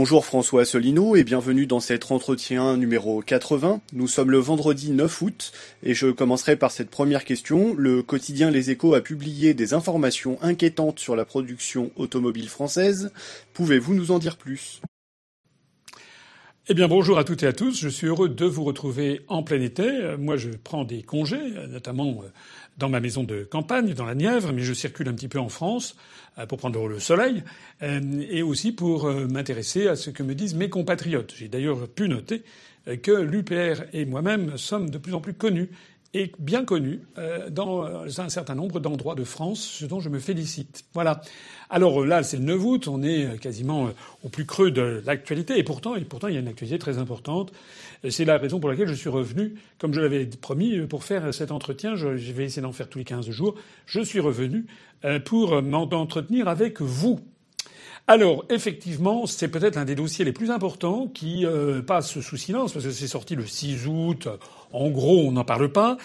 Bonjour François Asselineau et bienvenue dans cet entretien numéro 80. Nous sommes le vendredi 9 août et je commencerai par cette première question. Le quotidien Les Échos a publié des informations inquiétantes sur la production automobile française. Pouvez-vous nous en dire plus? Eh bien, bonjour à toutes et à tous. Je suis heureux de vous retrouver en plein été. Moi, je prends des congés, notamment dans ma maison de campagne, dans la Nièvre, mais je circule un petit peu en France euh, pour prendre le soleil euh, et aussi pour euh, m'intéresser à ce que me disent mes compatriotes. J'ai d'ailleurs pu noter que l'UPR et moi-même sommes de plus en plus connus et bien connus dans un certain nombre d'endroits de France, ce dont je me félicite. Voilà. Alors là, c'est le 9 août, on est quasiment au plus creux de l'actualité, et pourtant, et pourtant, il y a une actualité très importante. C'est la raison pour laquelle je suis revenu, comme je l'avais promis, pour faire cet entretien. Je vais essayer d'en faire tous les 15 jours. Je suis revenu euh, pour m'entretenir avec vous. Alors, effectivement, c'est peut-être l'un des dossiers les plus importants qui euh, passe sous silence, parce que c'est sorti le 6 août. En gros, on n'en parle pas.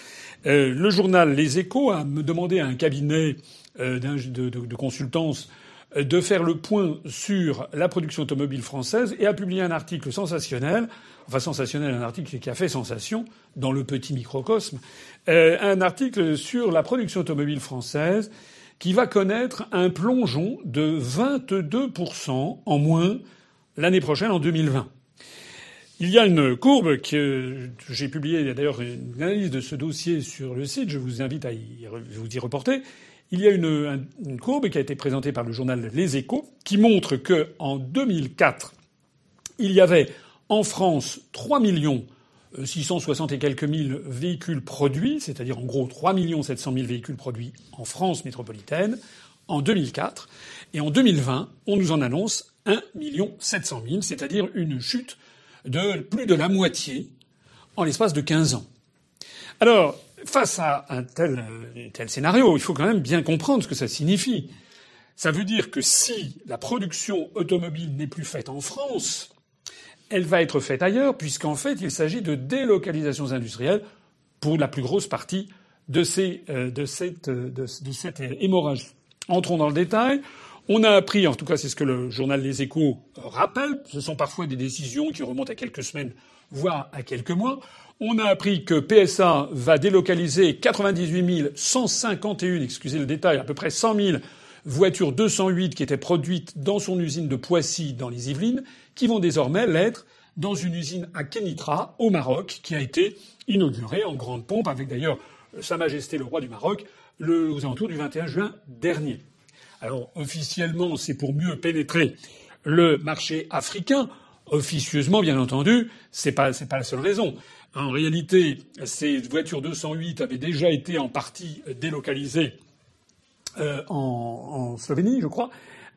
Euh, le journal Les Échos a demandé à un cabinet de, de, de, consultance de faire le point sur la production automobile française et a publié un article sensationnel, enfin sensationnel, un article qui a fait sensation dans le petit microcosme, un article sur la production automobile française qui va connaître un plongeon de 22% en moins l'année prochaine, en 2020. Il y a une courbe que j'ai publiée, d'ailleurs une analyse de ce dossier sur le site, je vous invite à vous y reporter. Il y a une, courbe qui a été présentée par le journal Les Échos qui montre que en 2004, il y avait en France 3 millions 660 et quelques mille véhicules produits, c'est-à-dire en gros 3 700 000 véhicules produits en France métropolitaine en 2004. Et en 2020, on nous en annonce 1 700 000, c'est-à-dire une chute de plus de la moitié en l'espace de 15 ans. Alors, face à un tel, scénario, il faut quand même bien comprendre ce que ça signifie. Ça veut dire que si la production automobile n'est plus faite en France, elle va être faite ailleurs, puisqu'en fait, il s'agit de délocalisations industrielles pour la plus grosse partie de, ces, euh, de, cette, euh, de, de cette hémorragie. Entrons dans le détail. On a appris, en tout cas c'est ce que le journal Les Échos rappelle, ce sont parfois des décisions qui remontent à quelques semaines, voire à quelques mois. On a appris que PSA va délocaliser 98 151, excusez le détail, à peu près 100 000 voitures 208 qui étaient produites dans son usine de Poissy dans les Yvelines, qui vont désormais l'être dans une usine à Kenitra, au Maroc, qui a été inaugurée en grande pompe, avec d'ailleurs Sa Majesté le roi du Maroc, le, aux alentours du 21 juin dernier. Alors officiellement, c'est pour mieux pénétrer le marché africain. Officieusement, bien entendu, c'est pas pas la seule raison. En réalité, ces voitures 208 avaient déjà été en partie délocalisées euh, en, Slovénie, je crois.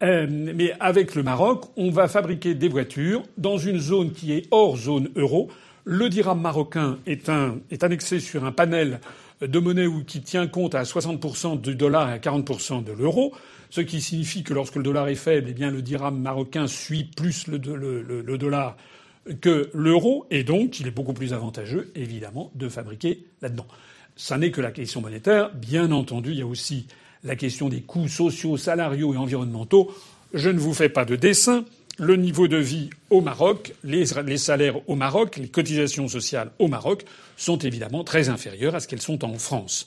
Euh, mais avec le Maroc, on va fabriquer des voitures dans une zone qui est hors zone euro. Le dirham marocain est, un, est annexé sur un panel de monnaie qui tient compte à 60% du dollar et à 40% de l'euro, ce qui signifie que lorsque le dollar est faible, eh le dirham marocain suit plus le, le, le dollar que l'euro, et donc il est beaucoup plus avantageux, évidemment, de fabriquer là-dedans. Ça n'est que la question monétaire. Bien entendu, il y a aussi la question des coûts sociaux, salariaux et environnementaux. Je ne vous fais pas de dessin. Le niveau de vie au Maroc, les, salaires au Maroc, les cotisations sociales au Maroc sont évidemment très inférieures à ce qu'elles sont en France.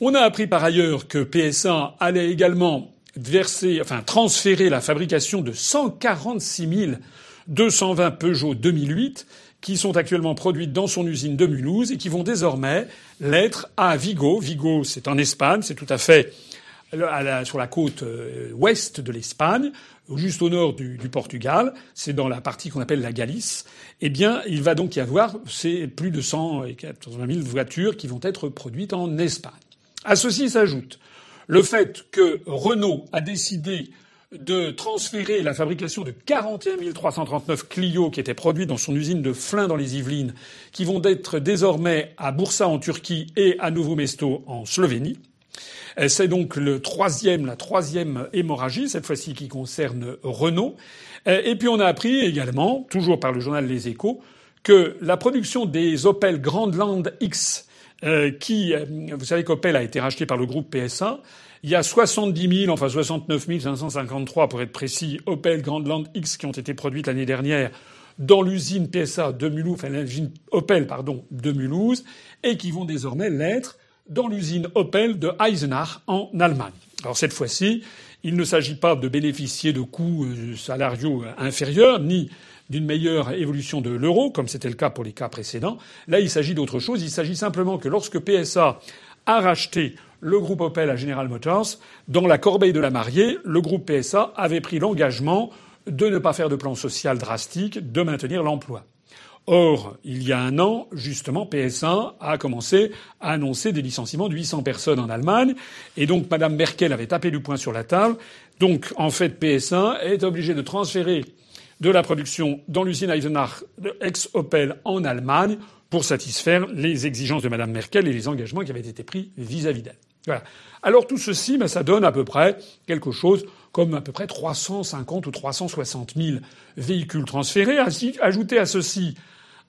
On a appris par ailleurs que PSA allait également verser, enfin transférer la fabrication de 146 220 Peugeot 2008 qui sont actuellement produites dans son usine de Mulhouse et qui vont désormais l'être à Vigo. Vigo, c'est en Espagne, c'est tout à fait sur la côte euh, ouest de l'Espagne, juste au nord du, Portugal, c'est dans la partie qu'on appelle la Galice, eh bien, il va donc y avoir ces plus de 180 000 voitures qui vont être produites en Espagne. À ceci s'ajoute le fait que Renault a décidé de transférer la fabrication de 41 339 Clio qui étaient produits dans son usine de Flins dans les Yvelines, qui vont être désormais à Bursa en Turquie et à Novo Mesto en Slovénie. Euh, c'est donc la troisième hémorragie, cette fois-ci qui concerne Renault. Euh, et puis on a appris également, toujours par le journal Les Échos, que la production des Opel Grandland X euh, qui, vous savez qu'Opel a été racheté par le groupe PSA. Il y a 70 000, enfin 69 553 pour être précis, Opel Grandland X qui ont été produites l'année dernière dans l'usine PSA de Mulhouse, enfin l'usine Opel pardon de Mulhouse, et qui vont désormais l'être dans l'usine Opel de Eisenach en Allemagne. Alors cette fois-ci, il ne s'agit pas de bénéficier de coûts euh, salariaux inférieurs, ni d'une meilleure évolution de l'euro, comme c'était le cas pour les cas précédents. Là, il s'agit d'autre chose. Il s'agit simplement que lorsque PSA a racheté le groupe Opel à General Motors, dans la corbeille de la mariée, le groupe PSA avait pris l'engagement de ne pas faire de plan social drastique, de maintenir l'emploi. Or, il y a un an, justement, PSA a commencé à annoncer des licenciements de 800 personnes en Allemagne, et donc Madame Merkel avait tapé du poing sur la table. Donc, en fait, PSA est obligé de transférer de la production dans l'usine Eisenach ex-Opel en Allemagne pour satisfaire les exigences de Madame Merkel et les engagements qui avaient été pris vis-à-vis d'elle. Voilà. Alors tout ceci, ben, ça donne à peu près quelque chose comme à peu près 350 ou 360 000 véhicules transférés. Ajoutez à ceci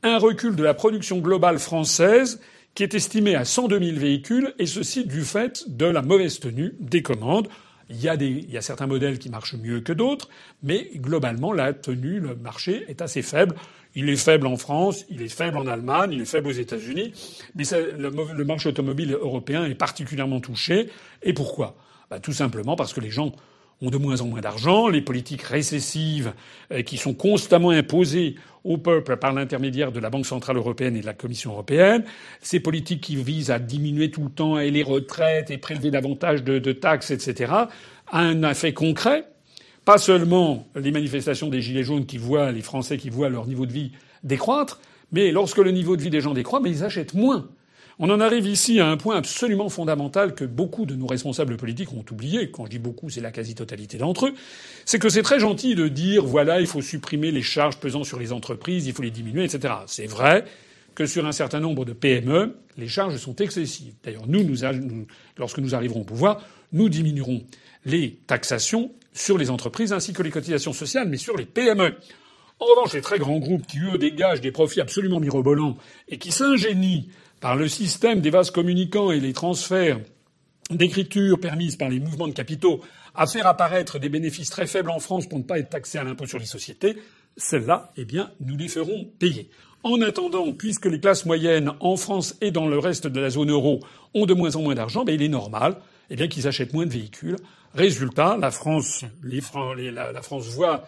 un recul de la production globale française qui est estimé à 102 000 véhicules, et ceci du fait de la mauvaise tenue des commandes. Il y, a des, il y a certains modèles qui marchent mieux que d'autres, mais globalement, la tenue, le marché est assez faible. Il est faible en France, il est faible en Allemagne, il est faible aux États-Unis, mais le, marché automobile européen est particulièrement touché. Et pourquoi? Bah, Tout simplement parce que les gens ont de moins en moins d'argent, les politiques récessives euh, qui sont constamment imposées au peuple par l'intermédiaire de la Banque centrale européenne et de la Commission européenne, ces politiques qui visent à diminuer tout le temps les retraites et prélever davantage de, de taxes, etc., a un effet concret. Pas seulement les manifestations des gilets jaunes qui voient les Français qui voient leur niveau de vie décroître, mais lorsque le niveau de vie des gens décroît, mais ils achètent moins. On en arrive ici à un point absolument fondamental que beaucoup de nos responsables politiques ont oublié. Quand je dis beaucoup, c'est la quasi-totalité d'entre eux. C'est que c'est très gentil de dire, voilà, il faut supprimer les charges pesant sur les entreprises, il faut les diminuer, etc. C'est vrai que sur un certain nombre de PME, les charges sont excessives. D'ailleurs, nous, lorsque nous arriverons au pouvoir, nous diminuerons les taxations sur les entreprises ainsi que les cotisations sociales, mais sur les PME. En revanche, les très grands groupes qui, eux, dégagent des profits absolument mirobolants et qui s'ingénient par le système des vases communicants et les transferts d'écriture permises par les mouvements de capitaux à faire apparaître des bénéfices très faibles en France pour ne pas être taxés à l'impôt sur les sociétés, celles-là, eh bien, nous les ferons payer. En attendant, puisque les classes moyennes en France et dans le reste de la zone euro ont de moins en moins d'argent, ben, il est normal eh qu'ils achètent moins de véhicules. Résultat, la France, la France voit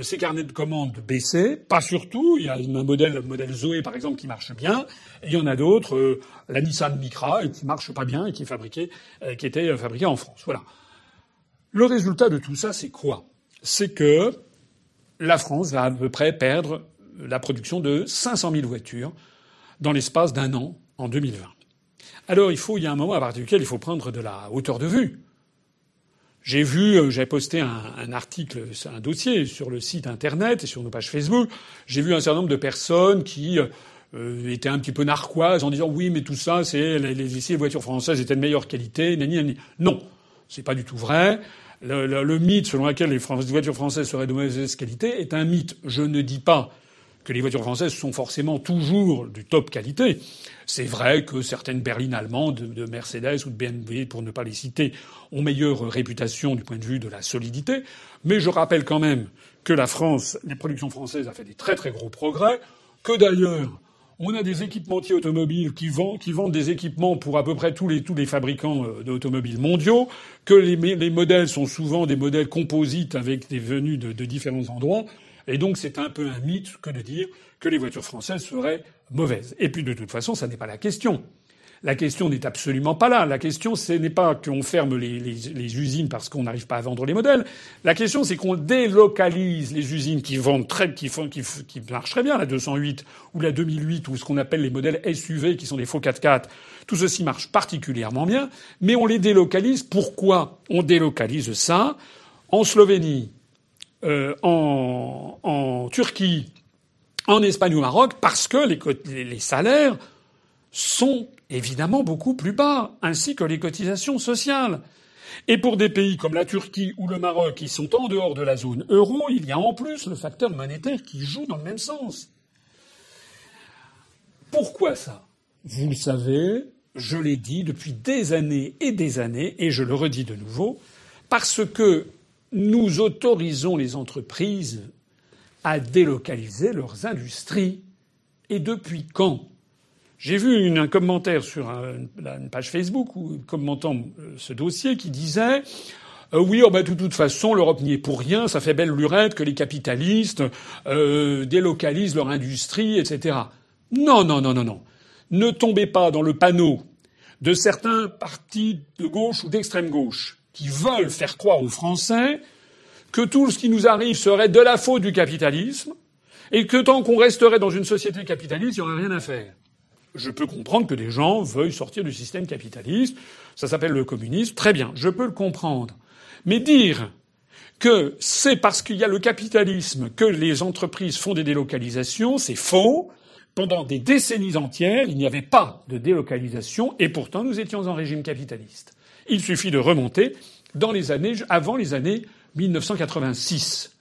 ces carnets de commandes baissaient, pas surtout. Il y a un modèle, le modèle Zoé par exemple, qui marche bien, il y en a d'autres, euh, la Nissan Micra, qui marche pas bien et qui euh, était fabriquée en France. Voilà. Le résultat de tout ça, c'est quoi? C'est que la France va à peu près perdre la production de 500 000 voitures dans l'espace d'un an en 2020. Alors il faut, il y a un moment à partir duquel il faut prendre de la hauteur de vue. J'ai vu, euh, j'ai posté un, article, un dossier sur le site internet et sur nos pages Facebook. J'ai vu un certain nombre de personnes qui euh, étaient un petit peu narquoises en disant oui, mais tout ça, c'est les, les, les voitures françaises étaient de meilleure qualité. Nani, nani. Non, c'est pas du tout vrai. Le, le, le, mythe selon lequel les voitures françaises seraient de mauvaise qualité est un mythe. Je ne dis pas que les voitures françaises sont forcément toujours du top qualité. C'est vrai que certaines berlines allemandes, de Mercedes ou de BMW, pour ne pas les citer, ont meilleure réputation du point de vue de la solidité. Mais je rappelle quand même que la France, les productions françaises, a fait des très très gros progrès, que d'ailleurs, on a des équipementiers automobiles qui vendent, qui vendent des équipements pour à peu près tous les, fabricants euh, d'automobiles mondiaux, que les, les, modèles sont souvent des modèles composites avec des venus de, de différents endroits. Et donc c'est un peu un mythe que de dire que les voitures françaises seraient mauvaises. Et puis de toute façon, ça n'est pas la question. La question n'est absolument pas là. La question, ce n'est pas qu'on ferme les, usines parce qu'on n'arrive pas à vendre les modèles. La question, c'est qu'on délocalise les usines qui vendent très, qui, font, qui, qui marchent très bien, la 208 ou la 2008 ou ce qu'on appelle les modèles SUV qui sont des faux 4x4. Tout ceci marche particulièrement bien, mais on les délocalise. Pourquoi on délocalise ça? En Slovénie, euh, en, Turquie, en Espagne ou au Maroc, parce que les salaires sont évidemment beaucoup plus bas, ainsi que les cotisations sociales. Et pour des pays comme la Turquie ou le Maroc qui sont en dehors de la zone euro, il y a en plus le facteur monétaire qui joue dans le même sens. Pourquoi ça? Vous le savez, je l'ai dit depuis des années et des années, et je le redis de nouveau, parce que nous autorisons les entreprises à délocaliser leurs industries. Et depuis quand? J'ai vu un commentaire sur une page Facebook commentant euh, ce dossier qui disait euh, oui, oh, bah, de toute façon, l'Europe n'y est pour rien. Ça fait belle lurette que les capitalistes euh, délocalisent leur industrie, etc. Non, non, non, non, non. Ne tombez pas dans le panneau de certains partis de gauche ou d'extrême gauche qui veulent faire croire aux Français que tout ce qui nous arrive serait de la faute du capitalisme et que tant qu'on resterait dans une société capitaliste, il n'y aurait rien à faire. Je peux comprendre que des gens veuillent sortir du système capitaliste. Ça s'appelle le communisme. Très bien, je peux le comprendre. Mais dire que c'est parce qu'il y a le capitalisme que les entreprises font des délocalisations, c'est faux. Pendant des décennies entières, il n'y avait pas de délocalisation et pourtant nous étions en régime capitaliste. Il suffit de remonter dans les années, avant les années 1986.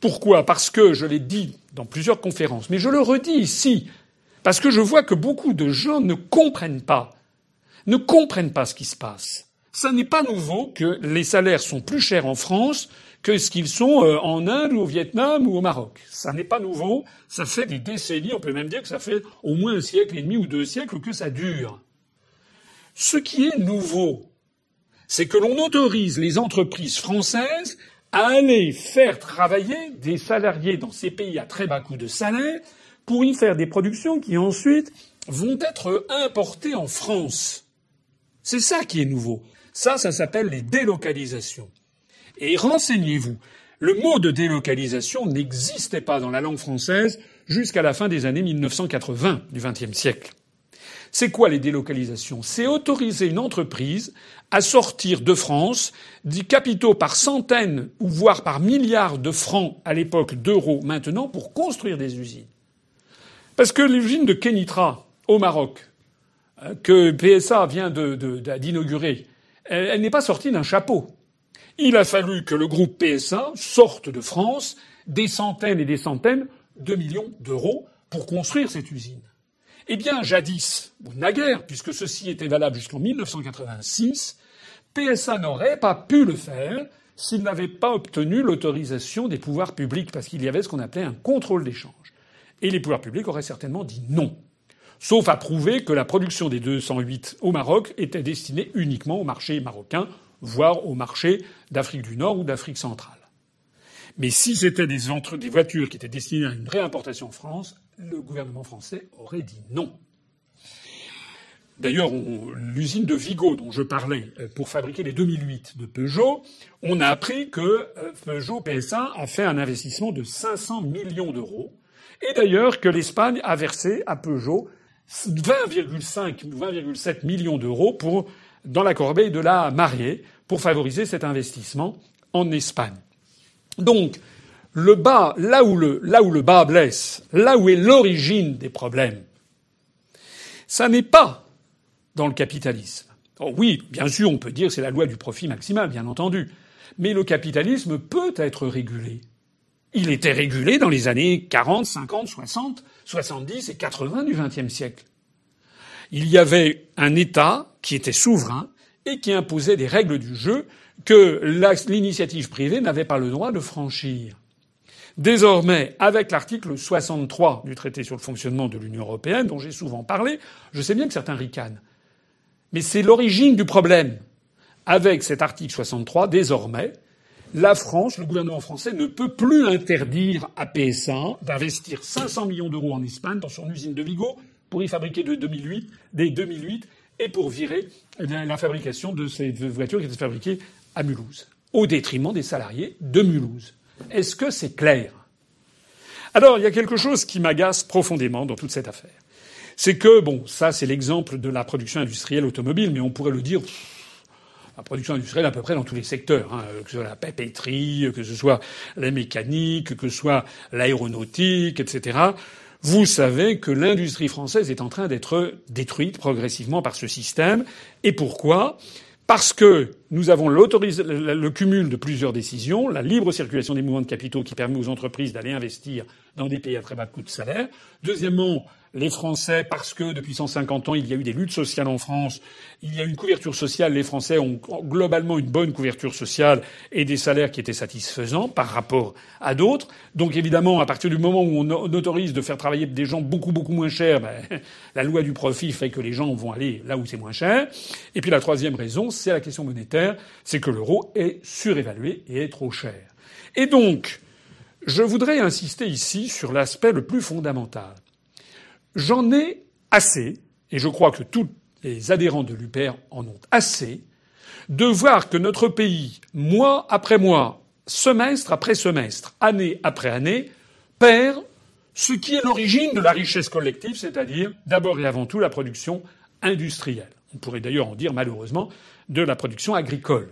Pourquoi? Parce que je l'ai dit dans plusieurs conférences, mais je le redis ici, parce que je vois que beaucoup de gens ne comprennent pas, ne comprennent pas ce qui se passe. Ça n'est pas nouveau que les salaires sont plus chers en France que ce qu'ils sont euh, en Inde ou au Vietnam ou au Maroc. Ça n'est pas nouveau, ça fait des décennies, on peut même dire que ça fait au moins un siècle et demi ou deux siècles que ça dure. Ce qui est nouveau, c'est que l'on autorise les entreprises françaises à aller faire travailler des salariés dans ces pays à très bas coût de salaire pour y faire des productions qui ensuite vont être importées en France. C'est ça qui est nouveau. Ça, ça s'appelle les délocalisations. Et renseignez-vous, le mot de délocalisation n'existait pas dans la langue française jusqu'à la fin des années 1980 du XXe siècle. C'est quoi les délocalisations? C'est autoriser une entreprise à sortir de France des capitaux par centaines ou voire par milliards de francs à l'époque d'euros maintenant pour construire des usines. Parce que l'usine de Kenitra au Maroc, euh, que PSA vient d'inaugurer, elle n'est pas sortie d'un chapeau. Il a fallu que le groupe PSA sorte de France des centaines et des centaines de millions d'euros pour construire cette usine. Eh bien, jadis, ou naguère, puisque ceci était valable jusqu'en 1986, PSA n'aurait pas pu le faire s'il n'avait pas obtenu l'autorisation des pouvoirs publics, parce qu'il y avait ce qu'on appelait un contrôle d'échange. Et les pouvoirs publics auraient certainement dit non. Sauf à prouver que la production des 208 au Maroc était destinée uniquement au marché marocain, voire au marché d'Afrique du Nord ou d'Afrique centrale. Mais si c'était des, des voitures qui étaient destinées à une réimportation en France, le gouvernement français aurait dit non. D'ailleurs, l'usine de Vigo dont je parlais euh, pour fabriquer les 2008 de Peugeot, on a appris que euh, Peugeot PSA a fait un investissement de 500 millions d'euros, et d'ailleurs que l'Espagne a versé à Peugeot 20,5 ou 20,7 millions d'euros pour dans la corbeille de la mariée pour favoriser cet investissement en Espagne. Donc, le bas, là où le, là où le bas blesse, là où est l'origine des problèmes, ça n'est pas dans le capitalisme. Oh oui, bien sûr, on peut dire c'est la loi du profit maximal, bien entendu. Mais le capitalisme peut être régulé. Il était régulé dans les années 40, 50, 60, 70 et 80 du XXe siècle. Il y avait un État qui était souverain et qui imposait des règles du jeu que l'initiative privée n'avait pas le droit de franchir. Désormais, avec l'article 63 du traité sur le fonctionnement de l'Union européenne, dont j'ai souvent parlé, je sais bien que certains ricanent. Mais c'est l'origine du problème. Avec cet article 63, désormais, la France, le gouvernement français, ne peut plus interdire à PSA d'investir 500 millions d'euros en Espagne dans son usine de Vigo pour y fabriquer de 2008, des 2008 et pour virer la fabrication de ces voitures qui étaient fabriquées à Mulhouse, au détriment des salariés de Mulhouse. Est-ce que c'est clair? Alors, il y a quelque chose qui m'agace profondément dans toute cette affaire. C'est que, bon, ça, c'est l'exemple de la production industrielle automobile, mais on pourrait le dire, la production industrielle à peu près dans tous les secteurs, hein, que ce soit la papeterie, que ce soit la mécanique, que ce soit l'aéronautique, etc. Vous savez que l'industrie française est en train d'être détruite progressivement par ce système. Et pourquoi? Parce que nous avons le cumul de plusieurs décisions, la libre circulation des mouvements de capitaux qui permet aux entreprises d'aller investir dans des pays à très bas coût de salaire. Deuxièmement, les Français, parce que depuis 150 ans, il y a eu des luttes sociales en France, il y a une couverture sociale, les Français ont globalement une bonne couverture sociale et des salaires qui étaient satisfaisants par rapport à d'autres. Donc évidemment, à partir du moment où on autorise de faire travailler des gens beaucoup, beaucoup moins chers, ben, la loi du profit fait que les gens vont aller là où c'est moins cher. Et puis la troisième raison, c'est la question monétaire, c'est que l'euro est surévalué et est trop cher. Et donc, je voudrais insister ici sur l'aspect le plus fondamental. J'en ai assez, et je crois que tous les adhérents de l'UPR en ont assez, de voir que notre pays, mois après mois, semestre après semestre, année après année, perd ce qui est l'origine de la richesse collective, c'est-à-dire d'abord et avant tout la production industrielle. On pourrait d'ailleurs en dire malheureusement de la production agricole.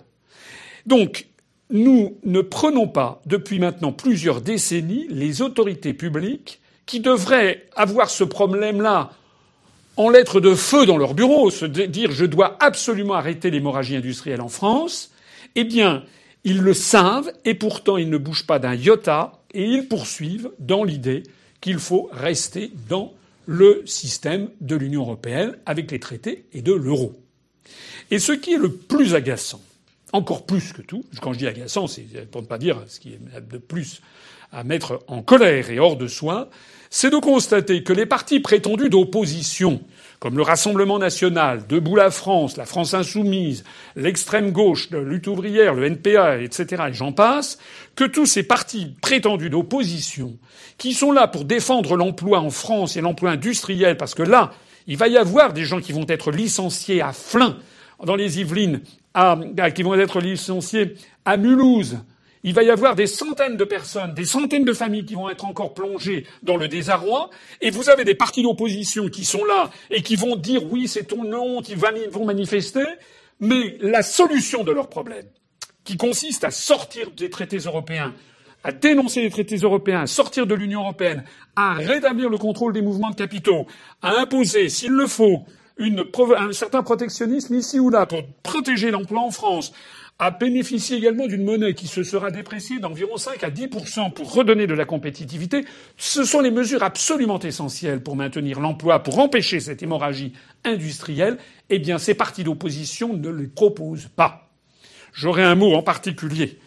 Donc, nous ne prenons pas, depuis maintenant plusieurs décennies, les autorités publiques qui devraient avoir ce problème-là en lettres de feu dans leur bureau, se dire je dois absolument arrêter l'hémorragie industrielle en France, eh bien, ils le savent et pourtant ils ne bougent pas d'un iota et ils poursuivent dans l'idée qu'il faut rester dans le système de l'Union européenne avec les traités et de l'euro. Et ce qui est le plus agaçant, encore plus que tout, quand je dis agaçant, c'est pour ne pas dire ce qui est de plus à mettre en colère et hors de soi, c'est de constater que les partis prétendus d'opposition, comme le Rassemblement national, Debout la France, la France insoumise, l'extrême gauche, la lutte ouvrière, le NPA, etc., et j'en passe, que tous ces partis prétendus d'opposition, qui sont là pour défendre l'emploi en France et l'emploi industriel, parce que là, il va y avoir des gens qui vont être licenciés à Flins, dans les Yvelines, qui vont être licenciés à Mulhouse, il va y avoir des centaines de personnes, des centaines de familles qui vont être encore plongées dans le désarroi, et vous avez des partis d'opposition qui sont là et qui vont dire oui, c'est ton nom, qui vont manifester, mais la solution de leur problème, qui consiste à sortir des traités européens, à dénoncer les traités européens, à sortir de l'Union européenne, à rétablir le contrôle des mouvements de capitaux, à imposer, s'il le faut, un certain protectionnisme ici ou là pour protéger l'emploi en France, a bénéficié également d'une monnaie qui se sera dépréciée d'environ 5 à 10 pour redonner de la compétitivité. Ce sont les mesures absolument essentielles pour maintenir l'emploi, pour empêcher cette hémorragie industrielle. Eh bien, ces partis d'opposition ne les proposent pas. J'aurais un mot en particulier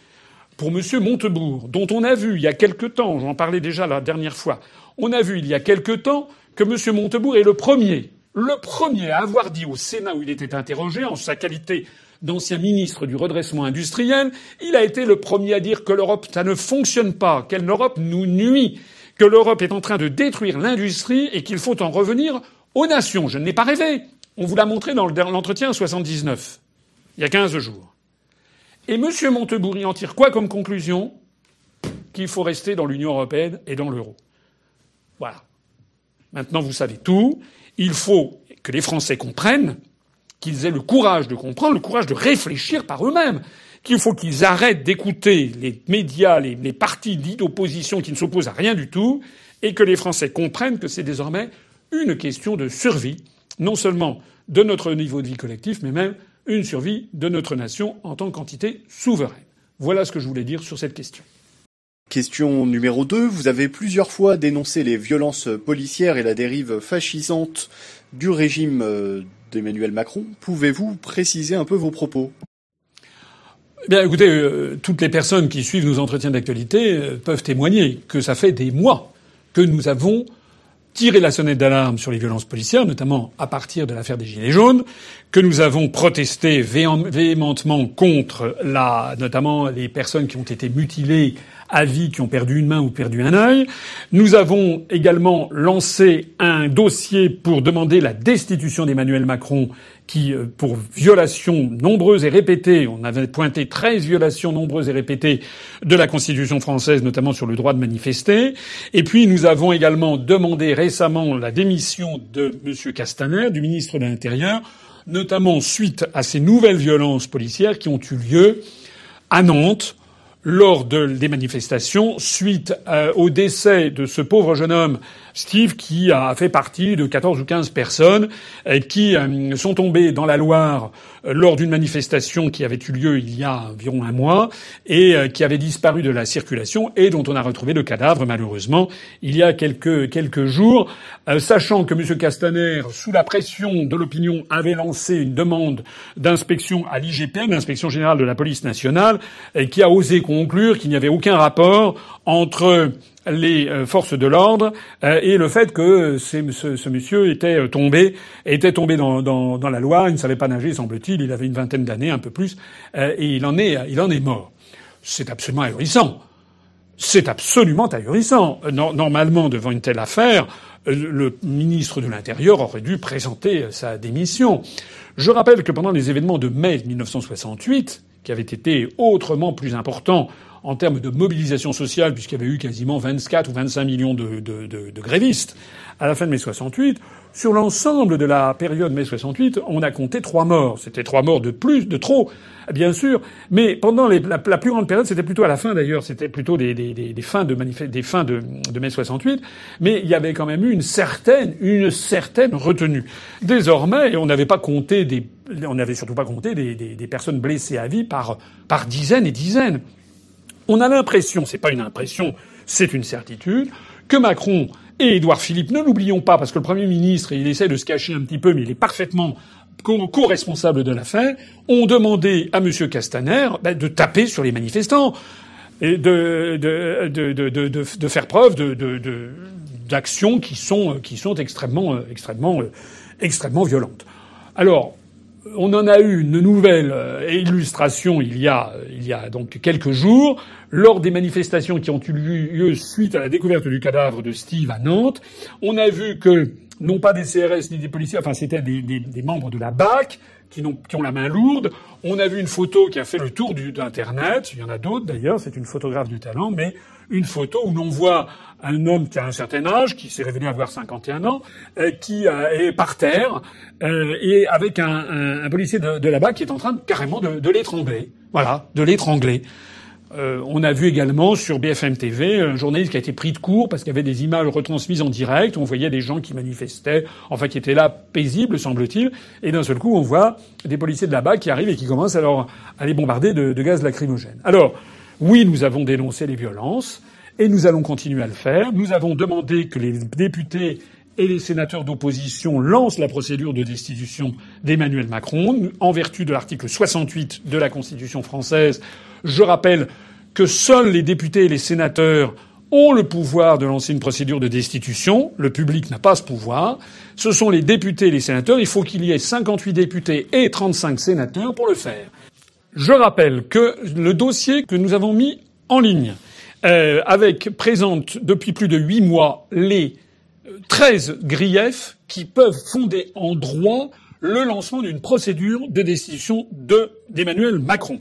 pour M. Montebourg, dont on a vu il y a quelque temps, j'en parlais déjà la dernière fois, on a vu il y a quelque temps que M. Montebourg est le premier, le premier à avoir dit au Sénat où il était interrogé en sa qualité d'ancien ministre du redressement industriel, il a été le premier à dire que l'Europe, ça ne fonctionne pas, qu'elle l'Europe nous nuit, que l'Europe est en train de détruire l'industrie et qu'il faut en revenir aux nations. Je ne l'ai pas rêvé. On vous l'a montré dans l'entretien 79, il y a 15 jours. Et M. Montebourg en tire quoi comme conclusion? Qu'il faut rester dans l'Union européenne et dans l'euro. Voilà. Maintenant, vous savez tout. Il faut que les Français comprennent qu'ils aient le courage de comprendre, le courage de réfléchir par eux-mêmes, qu'il faut qu'ils arrêtent d'écouter les médias, les, partis dits d'opposition qui ne s'opposent à rien du tout, et que les Français comprennent que c'est désormais une question de survie, non seulement de notre niveau de vie collectif, mais même une survie de notre nation en tant qu'entité souveraine. Voilà ce que je voulais dire sur cette question. Question numéro 2. Vous avez plusieurs fois dénoncé les violences policières et la dérive fascisante du régime euh, d'Emmanuel Macron. Pouvez-vous préciser un peu vos propos? Eh Bien, écoutez, euh, toutes les personnes qui suivent nos entretiens d'actualité euh, peuvent témoigner que ça fait des mois que nous avons tiré la sonnette d'alarme sur les violences policières, notamment à partir de l'affaire des Gilets jaunes, que nous avons protesté véhémentement contre la, notamment les personnes qui ont été mutilées à vie, qui ont perdu une main ou perdu un œil. Nous avons également lancé un dossier pour demander la destitution d'Emmanuel Macron qui, euh, pour violations nombreuses et répétées, on avait pointé 13 violations nombreuses et répétées de la Constitution française, notamment sur le droit de manifester. Et puis, nous avons également demandé récemment la démission de M. Castaner, du ministre de l'Intérieur, notamment suite à ces nouvelles violences policières qui ont eu lieu à Nantes, lors de, des manifestations suite euh, au décès de ce pauvre jeune homme Steve qui a fait partie de 14 ou 15 personnes euh, qui euh, sont tombées dans la Loire lors d'une manifestation qui avait eu lieu il y a environ un mois et qui avait disparu de la circulation et dont on a retrouvé le cadavre malheureusement il y a quelques quelques jours sachant que M. Castaner sous la pression de l'opinion avait lancé une demande d'inspection à l'IGPN l'inspection générale de la police nationale qui a osé conclure qu'il n'y avait aucun rapport entre les euh, forces de l'ordre euh, et le fait que ce, monsieur était euh, tombé était tombé dans, dans, dans, la Loire, il ne savait pas nager semble-t-il, il avait une vingtaine d'années, un peu plus, et il en est il en est mort. C'est absolument ahurissant. C'est absolument ahurissant. Normalement, devant une telle affaire, le ministre de l'Intérieur aurait dû présenter sa démission. Je rappelle que pendant les événements de mai 1968, qui avait été autrement plus important en termes de mobilisation sociale, puisqu'il y avait eu quasiment 24 ou 25 millions de, de, de, de grévistes à la fin de mai 68. Sur l'ensemble de la période mai 68, on a compté trois morts. C'était trois morts de plus, de trop, bien sûr. Mais pendant la, plus grande période, c'était plutôt à la fin d'ailleurs, c'était plutôt des, des, des, fins de des fins de, de, mai 68. Mais il y avait quand même eu une certaine, une certaine retenue. Désormais, on n'avait pas compté des, on n'avait surtout pas compté des, personnes blessées à vie par, par dizaines et dizaines. On a l'impression, c'est pas une impression, c'est une certitude, que Macron et Édouard Philippe, ne l'oublions pas, parce que le Premier ministre, il essaie de se cacher un petit peu, mais il est parfaitement co-responsable de l'affaire, ont demandé à M. Castaner ben, de taper sur les manifestants et de, faire preuve d'actions qui sont, qui sont extrêmement, extrêmement, extrêmement violentes. Alors, on en a eu une nouvelle euh, illustration il y a, il y a donc quelques jours, lors des manifestations qui ont eu lieu suite à la découverte du cadavre de Steve à Nantes. On a vu que, non pas des CRS ni des policiers, enfin c'était des, membres de la BAC qui ont, la main lourde. On a vu une photo qui a fait le tour d'Internet. Il y en a d'autres d'ailleurs, c'est une photographe du talent, mais une photo où l'on voit un homme qui a un certain âge, qui s'est révélé avoir 51 ans, euh, qui euh, est par terre, euh, et avec un, policier de, de là-bas qui est en train de, carrément de, de l'étrangler. Voilà, de l'étrangler. Euh, on a vu également sur BFM TV un journaliste qui a été pris de court parce qu'il y avait des images retransmises en direct. On voyait des gens qui manifestaient, enfin qui étaient là paisibles, semble-t-il. Et d'un seul coup, on voit des policiers de là-bas qui arrivent et qui commencent alors à les bombarder de, de gaz lacrymogène. Alors, oui, nous avons dénoncé les violences et nous allons continuer à le faire. Nous avons demandé que les députés et les sénateurs d'opposition lancent la procédure de destitution d'Emmanuel Macron en vertu de l'article 68 de la Constitution française. Je rappelle que seuls les députés et les sénateurs ont le pouvoir de lancer une procédure de destitution. Le public n'a pas ce pouvoir. Ce sont les députés et les sénateurs. Il faut qu'il y ait 58 députés et 35 sénateurs pour le faire. Je rappelle que le dossier que nous avons mis en ligne, euh, avec présente depuis plus de huit mois les 13 griefs qui peuvent fonder en droit le lancement d'une procédure de destitution de d'Emmanuel Macron.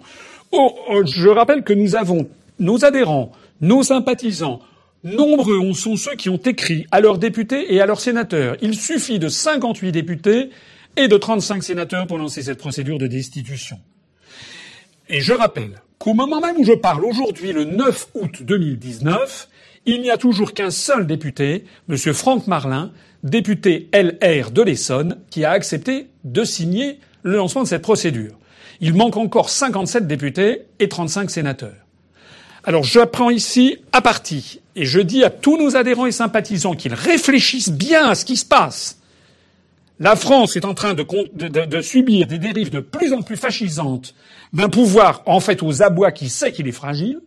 Oh, oh, je rappelle que nous avons nos adhérents, nos sympathisants, nombreux sont ceux qui ont écrit à leurs députés et à leurs sénateurs. Il suffit de 58 députés et de 35 sénateurs pour lancer cette procédure de destitution. Et je rappelle qu'au moment même où je parle, aujourd'hui le 9 août 2019, il n'y a toujours qu'un seul député, M. Franck Marlin, député LR de l'Essonne, qui a accepté de signer le lancement de cette procédure. Il manque encore 57 députés et 35 sénateurs. Alors j'apprends ici à partie et je dis à tous nos adhérents et sympathisants qu'ils réfléchissent bien à ce qui se passe. La France est en train de, subir des dérives de plus en plus fascisantes d'un pouvoir en fait aux abois qui sait qu'il est fragile.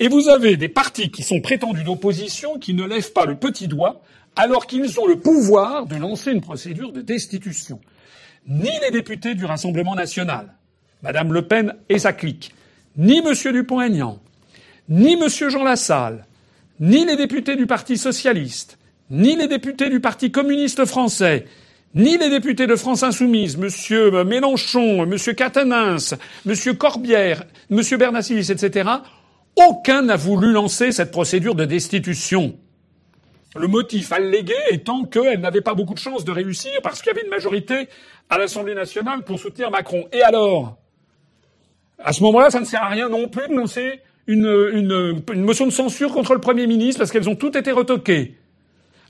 Et vous avez des partis qui sont prétendus d'opposition qui ne lèvent pas le petit doigt alors qu'ils ont le pouvoir de lancer une procédure de destitution. Ni les députés du Rassemblement national, Madame Le Pen et sa clique, ni M. Dupont-Aignan, ni M. Jean Lassalle, ni les députés du Parti socialiste, ni les députés du Parti communiste français, ni les députés de France Insoumise, M. Mélenchon, M. Catanins, M. Corbière, M. Bernassis, etc., aucun n'a voulu lancer cette procédure de destitution. Le motif allégué étant qu'elle n'avait pas beaucoup de chances de réussir parce qu'il y avait une majorité à l'Assemblée nationale pour soutenir Macron. Et alors? À ce moment-là, ça ne sert à rien non plus de lancer une, une, motion de censure contre le Premier ministre parce qu'elles ont toutes été retoquées.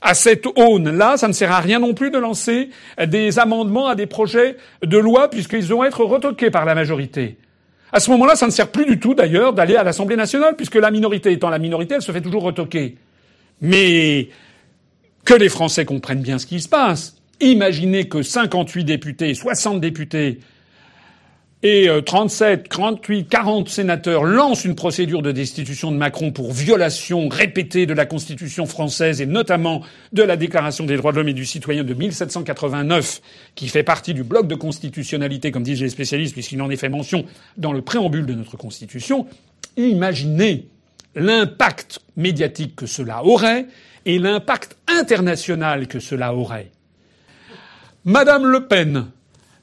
À cette aune-là, ça ne sert à rien non plus de lancer des amendements à des projets de loi puisqu'ils vont être retoqués par la majorité. À ce moment-là, ça ne sert plus du tout d'ailleurs d'aller à l'Assemblée nationale puisque la minorité étant la minorité, elle se fait toujours retoquer. Mais que les Français comprennent bien ce qui se passe. Imaginez que 58 députés, 60 députés et 37, 38, 40 sénateurs lancent une procédure de destitution de Macron pour violation répétée de la Constitution française et notamment de la Déclaration des droits de l'homme et du citoyen de 1789, qui fait partie du bloc de constitutionnalité, comme disent les spécialistes, puisqu'il en est fait mention dans le préambule de notre Constitution. Imaginez l'impact médiatique que cela aurait et l'impact international que cela aurait. Madame Le Pen,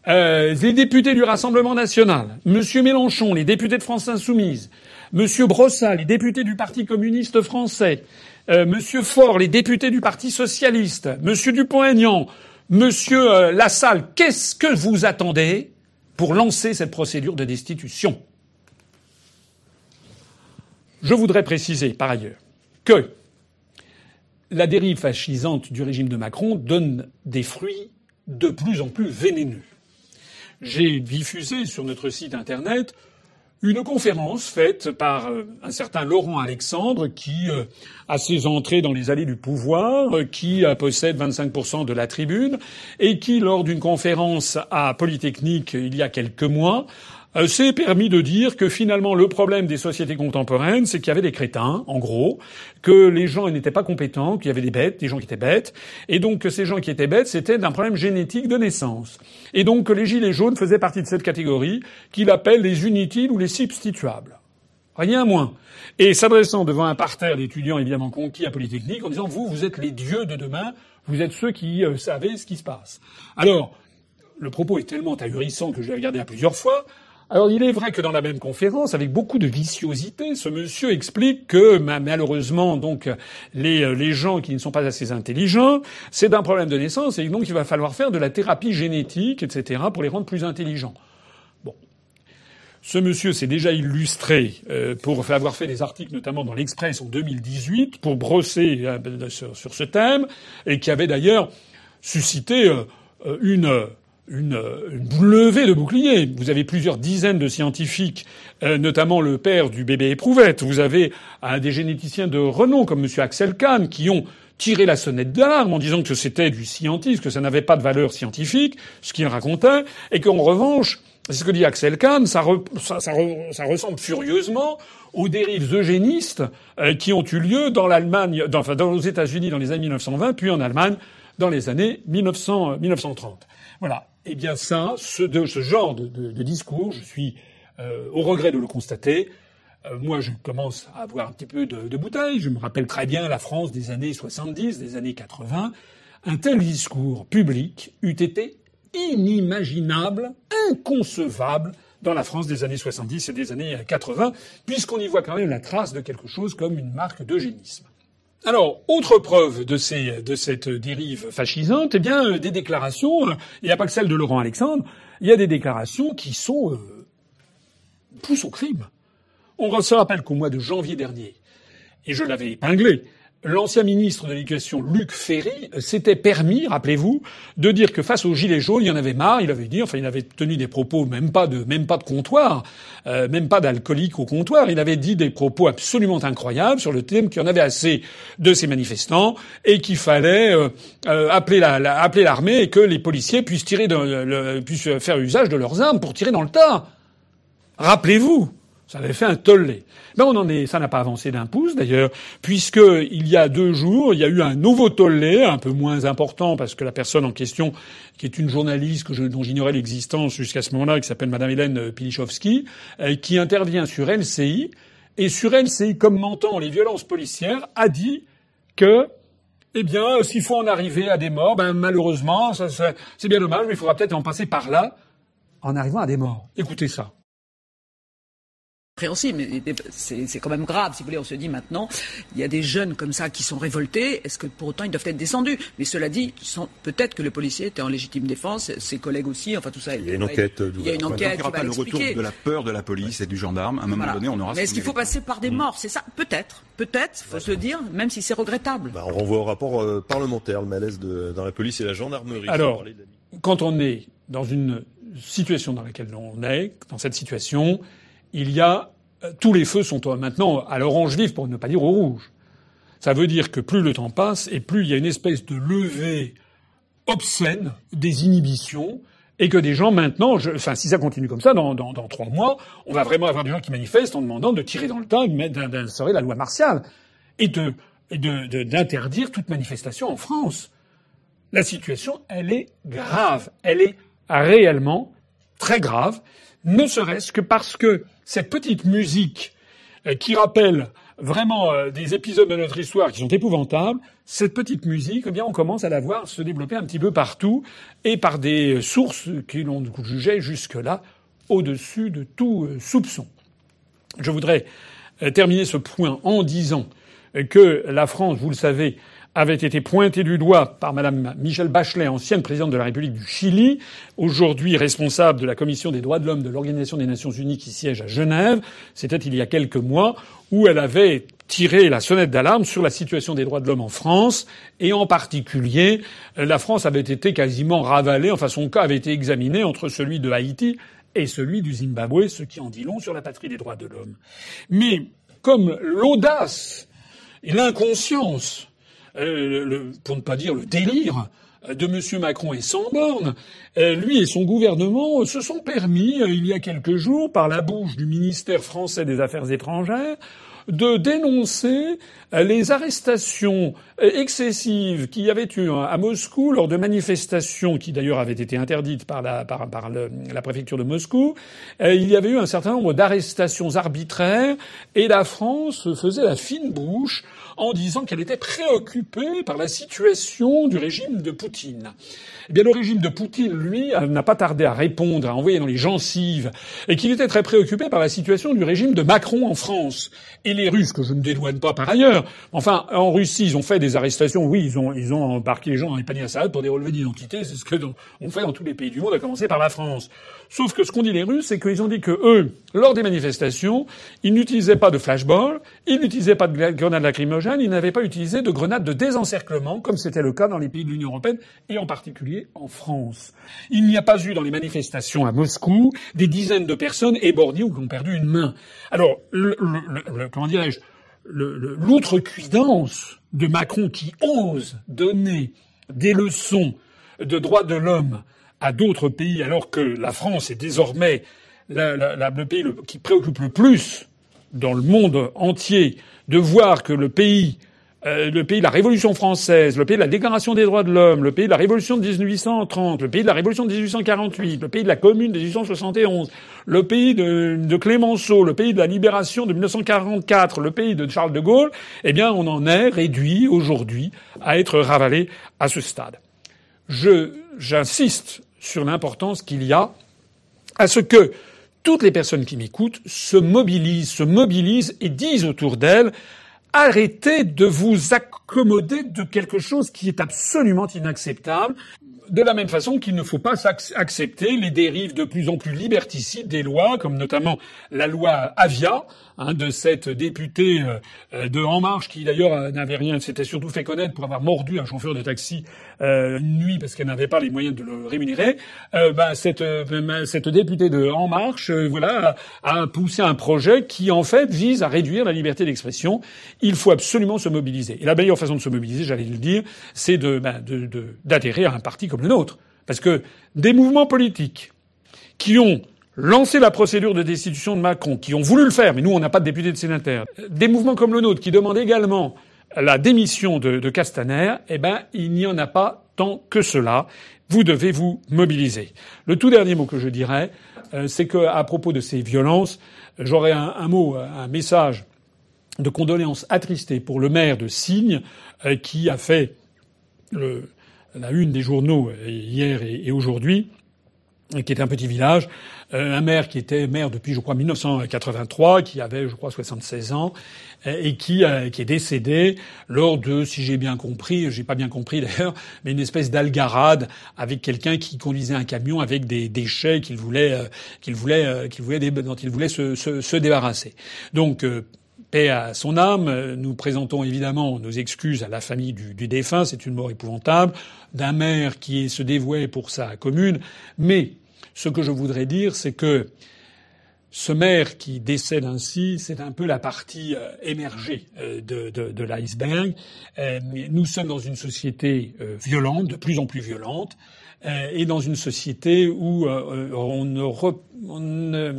euh, les députés du Rassemblement national, Monsieur Mélenchon, les députés de France Insoumise, Monsieur Brossat, les députés du Parti communiste français, euh, Monsieur Faure, les députés du Parti socialiste, Monsieur Dupont-Aignan, Monsieur euh, Lassalle, qu'est-ce que vous attendez pour lancer cette procédure de destitution? Je voudrais préciser par ailleurs que la dérive fascisante du régime de Macron donne des fruits de plus en plus vénéneux j'ai diffusé sur notre site internet une conférence faite par euh, un certain Laurent Alexandre qui euh, a ses entrées dans les allées du pouvoir, euh, qui possède 25% de la tribune et qui, lors d'une conférence à Polytechnique il y a quelques mois, euh, c'est permis de dire que finalement le problème des sociétés contemporaines, c'est qu'il y avait des crétins, en gros, que les gens n'étaient pas compétents, qu'il y avait des bêtes, des gens qui étaient bêtes, et donc que ces gens qui étaient bêtes, c'était d'un problème génétique de naissance. Et donc que les gilets jaunes faisaient partie de cette catégorie qu'il appelle les inutiles ou les substituables. Rien moins. Et s'adressant devant un parterre d'étudiants évidemment conquis à Polytechnique en disant vous, vous êtes les dieux de demain, vous êtes ceux qui euh, savez ce qui se passe. Alors, le propos est tellement ahurissant que je l'ai regardé à plusieurs fois. Alors il est vrai que dans la même conférence, avec beaucoup de viciosité, ce monsieur explique que malheureusement donc les, euh, les gens qui ne sont pas assez intelligents, c'est un problème de naissance et donc il va falloir faire de la thérapie génétique, etc. pour les rendre plus intelligents. Bon. Ce monsieur s'est déjà illustré euh, pour avoir fait des articles, notamment dans l'Express en 2018, pour brosser euh, sur, ce thème, et qui avait d'ailleurs suscité une une, une, levée de boucliers. Vous avez plusieurs dizaines de scientifiques, euh, notamment le père du bébé éprouvette. Vous avez des généticiens de renom comme M. Axel Kahn qui ont tiré la sonnette d'alarme en disant que c'était du scientisme, que ça n'avait pas de valeur scientifique, ce qu'il racontait, et qu'en revanche, c'est ce que dit Axel Kahn, ça, ça, ça, ressemble furieusement aux dérives eugénistes euh, qui ont eu lieu dans l'Allemagne, dans, enfin, dans, aux États-Unis dans les années 1920, puis en Allemagne dans les années 1900, 1930. Voilà. Eh bien ça, ce, genre de, de, discours, je suis euh, au regret de le constater. Euh, moi, je commence à avoir un petit peu de, de, bouteille. Je me rappelle très bien la France des années 70, des années 80. Un tel discours public eût été inimaginable, inconcevable dans la France des années 70 et des années 80, puisqu'on y voit quand même la trace de quelque chose comme une marque d'eugénisme. Alors, autre preuve de, cette dérive fascisante, eh bien, euh, des déclarations, euh, il n'y a pas que celle de Laurent Alexandre, il y a des déclarations qui sont euh, poussent au crime. On se rappelle qu'au mois de janvier dernier, et je l'avais épinglé, l'ancien ministre de l'Éducation, Luc Ferry, s'était permis, rappelez-vous, de dire que face aux gilets jaunes, il y en avait marre. Il avait dit, enfin, il avait tenu des propos même pas de, même pas de comptoir, euh, même pas d'alcoolique au comptoir. Il avait dit des propos absolument incroyables sur le thème qu'il y en avait assez de ces manifestants et qu'il fallait euh, euh, appeler la, l'armée et que les policiers puissent tirer, de, puissent faire usage de leurs armes pour tirer dans le tas. Rappelez-vous. Ça avait fait un tollé. Mais on en est, ça n'a pas avancé d'un pouce d'ailleurs, puisque il y a deux jours, il y a eu un nouveau tollé, un peu moins important parce que la personne en question, qui est une journaliste dont j'ignorais l'existence jusqu'à ce moment-là, qui s'appelle Madame Hélène Pilichowski, euh, qui intervient sur LCI et sur LCI, commentant les violences policières, a dit que eh bien, s'il faut en arriver à des morts, ben malheureusement, c'est bien dommage, mais il faudra peut-être en passer par là en arrivant à des morts. Écoutez ça. Mais c'est quand même grave. Si vous voulez, on se dit maintenant, il y a des jeunes comme ça qui sont révoltés. Est-ce que pour autant ils doivent être descendus? Mais cela dit, peut-être que le policier était en légitime défense, ses collègues aussi. Enfin tout ça. Il y a une enquête. Il y a une enquête. il n'y aura pas le retour de la peur de la police et du gendarme. À un moment donné, on aura. Mais est-ce qu'il faut passer par des morts C'est ça? Peut-être. Peut-être. Faut se le dire, même si c'est regrettable. Bah, on renvoie au rapport euh, parlementaire, le malaise de, dans la police et la gendarmerie. Alors, quand on est dans une situation dans laquelle on est, dans cette situation, il y a tous les feux sont maintenant à l'orange vif, pour ne pas dire au rouge. Ça veut dire que plus le temps passe et plus il y a une espèce de levée obscène des inhibitions et que des gens maintenant, enfin si ça continue comme ça, dans, trois mois, on va vraiment avoir des gens qui manifestent en demandant de tirer dans le tas, d'instaurer la loi martiale et d'interdire toute manifestation en France. La situation, elle est grave, elle est réellement très grave, ne serait-ce que parce que cette petite musique euh, qui rappelle vraiment euh, des épisodes de notre histoire qui sont épouvantables, cette petite musique, eh bien, on commence à la voir se développer un petit peu partout et par des sources qui l'ont jugé jusque-là au-dessus de tout euh, soupçon. Je voudrais terminer ce point en disant que la France, vous le savez, avait été pointé du doigt par Madame Michelle Bachelet, ancienne présidente de la République du Chili, aujourd'hui responsable de la Commission des droits de l'homme de l'Organisation des Nations Unies qui siège à Genève. C'était il y a quelques mois où elle avait tiré la sonnette d'alarme sur la situation des droits de l'homme en France et en particulier la France avait été quasiment ravalée, enfin son cas avait été examiné entre celui de Haïti et celui du Zimbabwe, ce qui en dit long sur la patrie des droits de l'homme. Mais comme l'audace et l'inconscience euh, pour ne pas dire le délire de M. Macron est sans borne. Euh, lui et son gouvernement se sont permis, euh, il y a quelques jours, par la bouche du ministère français des Affaires étrangères, de dénoncer les arrestations excessives qu'il y avait eu à Moscou lors de manifestations qui d'ailleurs avaient été interdites par la, par, par la préfecture de Moscou. Il y avait eu un certain nombre d'arrestations arbitraires et la France faisait la fine bouche en disant qu'elle était préoccupée par la situation du régime de Poutine. Eh bien, le régime de Poutine, lui, n'a pas tardé à répondre, à envoyer dans les gencives, et qu'il était très préoccupé par la situation du régime de Macron en France. Et les Russes, que je ne dédouane pas par ailleurs, enfin, en Russie, ils ont fait des arrestations, oui, ils ont, ils ont embarqué les gens dans les paniers à salade pour des relevés d'identité, c'est ce que on fait dans tous les pays du monde, à commencer par la France. Sauf que ce qu'ont dit les Russes, c'est qu'ils ont dit que eux, lors des manifestations, ils n'utilisaient pas de flashball, ils n'utilisaient pas de grenades lacrymogènes, ils n'avaient pas utilisé de grenades de désencerclement, comme c'était le cas dans les pays de l'Union européenne, et en particulier en France. Il n'y a pas eu dans les manifestations à Moscou des dizaines de personnes éborgnées ou qui ont perdu une main. Alors, le, comment dirais-je, l'outrecuidance de Macron qui ose donner des leçons de droits de l'homme à d'autres pays, alors que la France est désormais le pays qui préoccupe le plus dans le monde entier de voir que le pays, euh, le pays de la Révolution française, le pays de la Déclaration des droits de l'homme, le pays de la Révolution de 1830, le pays de la Révolution de 1848, le pays de la Commune de 1871, le pays de, de Clémenceau, le pays de la Libération de 1944, le pays de Charles de Gaulle, eh bien, on en est réduit aujourd'hui à être ravalé à ce stade. Je, j'insiste sur l'importance qu'il y a à ce que toutes les personnes qui m'écoutent se mobilisent, se mobilisent et disent autour d'elles arrêtez de vous accommoder de quelque chose qui est absolument inacceptable. De la même façon qu'il ne faut pas accepter les dérives de plus en plus liberticides des lois, comme notamment la loi Avia, de cette députée euh, de En Marche, qui d'ailleurs euh, n'avait rien, s'était surtout fait connaître pour avoir mordu un chauffeur de taxi euh, une nuit parce qu'elle n'avait pas les moyens de le rémunérer. Bah, cette, cette députée de En Marche, voilà, a, poussé un projet qui en fait vise à réduire la liberté d'expression. Il faut absolument se mobiliser. Et la meilleure façon de se mobiliser, j'allais le dire, c'est de, ben, d'adhérer à un parti comme le nôtre. Parce que des mouvements politiques qui ont lancé la procédure de destitution de Macron, qui ont voulu le faire, mais nous on n'a pas de députés de sénateurs, des mouvements comme le nôtre qui demandent également la démission de, Castaner, eh ben il n'y en a pas tant que cela. Vous devez vous mobiliser. Le tout dernier mot que je dirais, euh, c'est qu'à propos de ces violences, j'aurais un, mot, un message de condoléances attristées pour le maire de Signe, euh, qui a fait la une des journaux euh, hier et, aujourd'hui, qui était un petit village, un maire qui était maire depuis, je crois, 1983, qui avait, je crois, 76 ans, et qui, qui est décédé lors de, si j'ai bien compris, j'ai pas bien compris d'ailleurs, mais une espèce d'algarade avec quelqu'un qui conduisait un camion avec des déchets qu'il voulait, qu'il voulait, qu'il voulait, dont il voulait se, se, se débarrasser. Donc paix à son âme. Nous présentons évidemment nos excuses à la famille du, défunt. C'est une mort épouvantable d'un maire qui se dévouait pour sa commune. Mais ce que je voudrais dire, c'est que ce maire qui décède ainsi, c'est un peu la partie euh, émergée euh, de, de, l'iceberg. Euh, nous sommes dans une société violente, de plus en plus violente, et dans une société où on, on,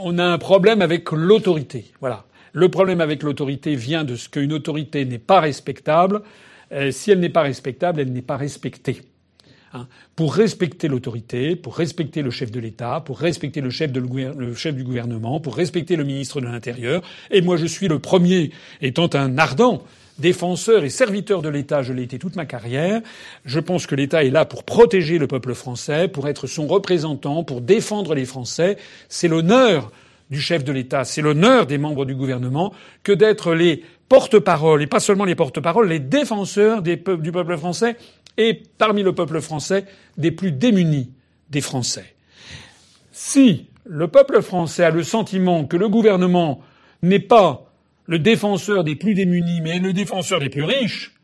on a un problème avec l'autorité. Voilà. Le problème avec l'autorité vient de ce qu'une autorité n'est pas respectable. Si elle n'est pas respectable, elle n'est pas respectée. Hein. Pour respecter l'autorité, pour respecter le chef de l'État, pour respecter le chef, du gouvernement, pour respecter le ministre de l'Intérieur, et moi je suis le premier, étant un ardent défenseur et serviteur de l'État, je l'ai été toute ma carrière, je pense que l'État est là pour protéger le peuple français, pour être son représentant, pour défendre les Français. C'est l'honneur du chef de l'État, c'est l'honneur des membres du gouvernement que d'être les porte-parole, et pas seulement les porte-parole, les défenseurs du peuple français, et parmi le peuple français, des plus démunis des Français. Si le peuple français a le sentiment que le gouvernement n'est pas le défenseur des plus démunis, mais le défenseur des plus riches,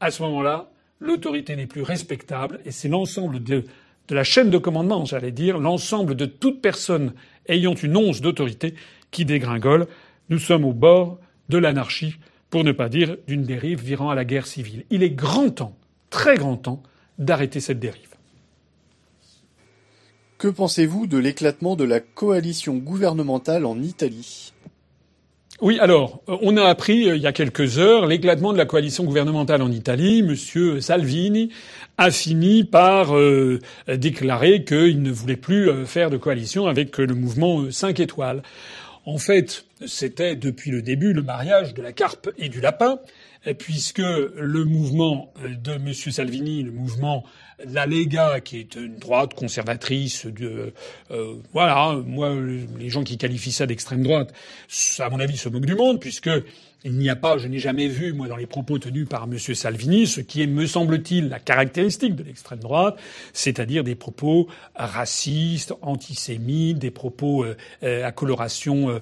à ce moment-là, l'autorité n'est plus respectable, et c'est l'ensemble de, de la chaîne de commandement, j'allais dire, l'ensemble de toute personne ayant une once d'autorité qui dégringole. Nous sommes au bord de l'anarchie, pour ne pas dire d'une dérive virant à la guerre civile. Il est grand temps, très grand temps, d'arrêter cette dérive. Que pensez-vous de l'éclatement de la coalition gouvernementale en Italie? Oui, alors, euh, on a appris euh, il y a quelques heures l'éclatement de la coalition gouvernementale en Italie. Monsieur Salvini a fini par euh, déclarer qu'il ne voulait plus faire de coalition avec le mouvement 5 étoiles. En fait, c'était depuis le début le mariage de la carpe et du lapin, puisque le mouvement de M. Salvini, le mouvement la Lega, qui est une droite conservatrice, de, euh, voilà, moi, les gens qui qualifient ça d'extrême droite, à mon avis, se moquent du monde, puisque il n'y a pas, je n'ai jamais vu, moi, dans les propos tenus par M. Salvini, ce qui est, me semble-t-il, la caractéristique de l'extrême droite, c'est-à-dire des propos racistes, antisémites, des propos euh, euh, à coloration,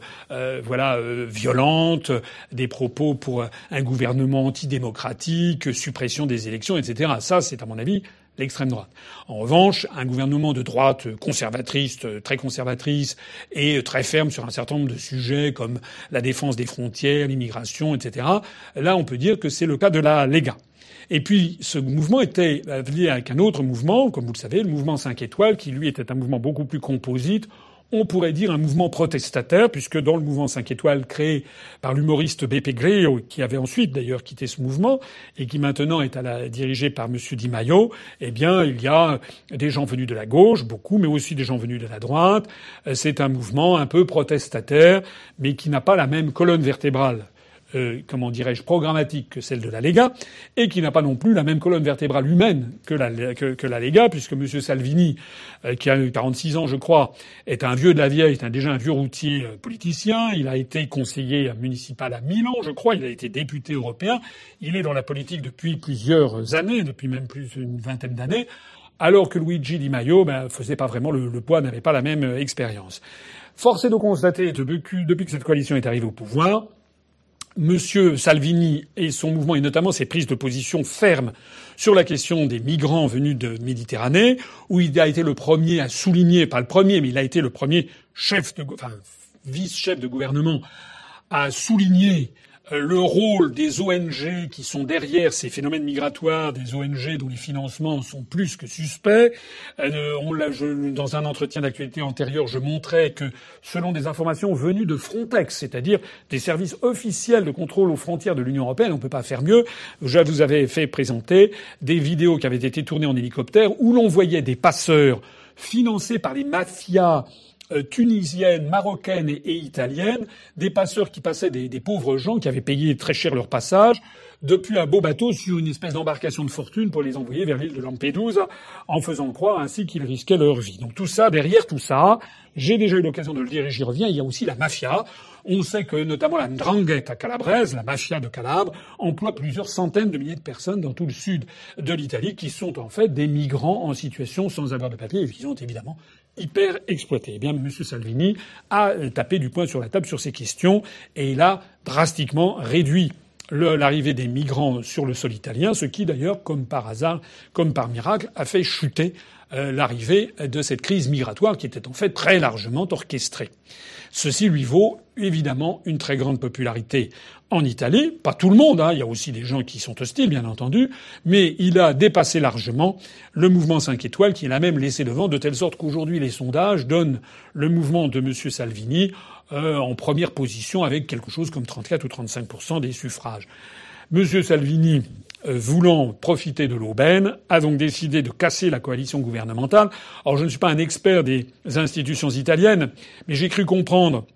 voilà, violente, des propos pour un gouvernement antidémocratique, suppression des élections, etc. Ça, c'est à mon avis l'extrême droite. En revanche, un gouvernement de droite conservatrice, très conservatrice et très ferme sur un certain nombre de sujets comme la défense des frontières, l'immigration, etc. Là, on peut dire que c'est le cas de la Lega. Et puis, ce mouvement était lié avec un autre mouvement, comme vous le savez, le mouvement 5 étoiles, qui lui était un mouvement beaucoup plus composite, on pourrait dire un mouvement protestataire, puisque dans le mouvement 5 étoiles créé par l'humoriste Beppe Grillo, qui avait ensuite d'ailleurs quitté ce mouvement, et qui maintenant est à dirigé par M. Di Maio, eh bien, il y a des gens venus de la gauche, beaucoup, mais aussi des gens venus de la droite. C'est un mouvement un peu protestataire, mais qui n'a pas la même colonne vertébrale euh, comment dirais-je, programmatique que celle de la Lega, et qui n'a pas non plus la même colonne vertébrale humaine que la, que, la Lega, puisque M. Salvini, euh, qui a eu 46 ans, je crois, est un vieux de la vieille, est déjà un vieux routier euh, politicien. Il a été conseiller municipal à Milan, je crois. Il a été député européen. Il est dans la politique depuis plusieurs années, depuis même plus d'une vingtaine d'années. Alors que Luigi Di Maio ben, faisait pas vraiment le, le poids, n'avait pas la même expérience. Force est de constater, depuis que cette coalition est arrivée au pouvoir, Monsieur Salvini et son mouvement, et notamment ses prises de position fermes sur la question des migrants venus de Méditerranée, où il a été le premier à souligner, pas le premier, mais il a été le premier chef de, enfin, vice-chef de gouvernement à souligner le rôle des ONG qui sont derrière ces phénomènes migratoires, des ONG dont les financements sont plus que suspects. Euh, dans un entretien d'actualité antérieur, je montrais que selon des informations venues de Frontex, c'est-à-dire des services officiels de contrôle aux frontières de l'Union européenne, on ne peut pas faire mieux. Je vous avais fait présenter des vidéos qui avaient été tournées en hélicoptère où l'on voyait des passeurs financés par les mafias euh, tunisiennes, marocaines et, italiennes, des passeurs qui passaient des, pauvres gens qui avaient payé très cher leur passage depuis un beau bateau sur une espèce d'embarcation de fortune pour les envoyer vers l'île de Lampedusa en faisant croire ainsi qu'ils risquaient leur vie. Donc tout ça, derrière tout ça, j'ai déjà eu l'occasion de le dire et j'y reviens, il y a aussi la mafia. On sait que notamment la Ndrangheta calabraise, la mafia de Calabre, emploie plusieurs centaines de milliers de personnes dans tout le sud de l'Italie qui sont en fait des migrants en situation sans avoir de papier et qui sont évidemment hyper exploités. Eh bien, M. Salvini a tapé du poing sur la table sur ces questions et il a drastiquement réduit l'arrivée des migrants sur le sol italien, ce qui d'ailleurs, comme par hasard, comme par miracle, a fait chuter euh, l'arrivée de cette crise migratoire qui était en fait très largement orchestrée. Ceci lui vaut évidemment une très grande popularité en Italie. Pas tout le monde, hein. il y a aussi des gens qui sont hostiles, bien entendu, mais il a dépassé largement le mouvement 5 étoiles, qui l'a même laissé devant, de telle sorte qu'aujourd'hui les sondages donnent le mouvement de M. Salvini euh, en première position avec quelque chose comme 34 ou 35% des suffrages. M. Salvini euh, voulant profiter de l'aubaine, a donc décidé de casser la coalition gouvernementale. Alors je ne suis pas un expert des institutions italiennes, mais j'ai cru comprendre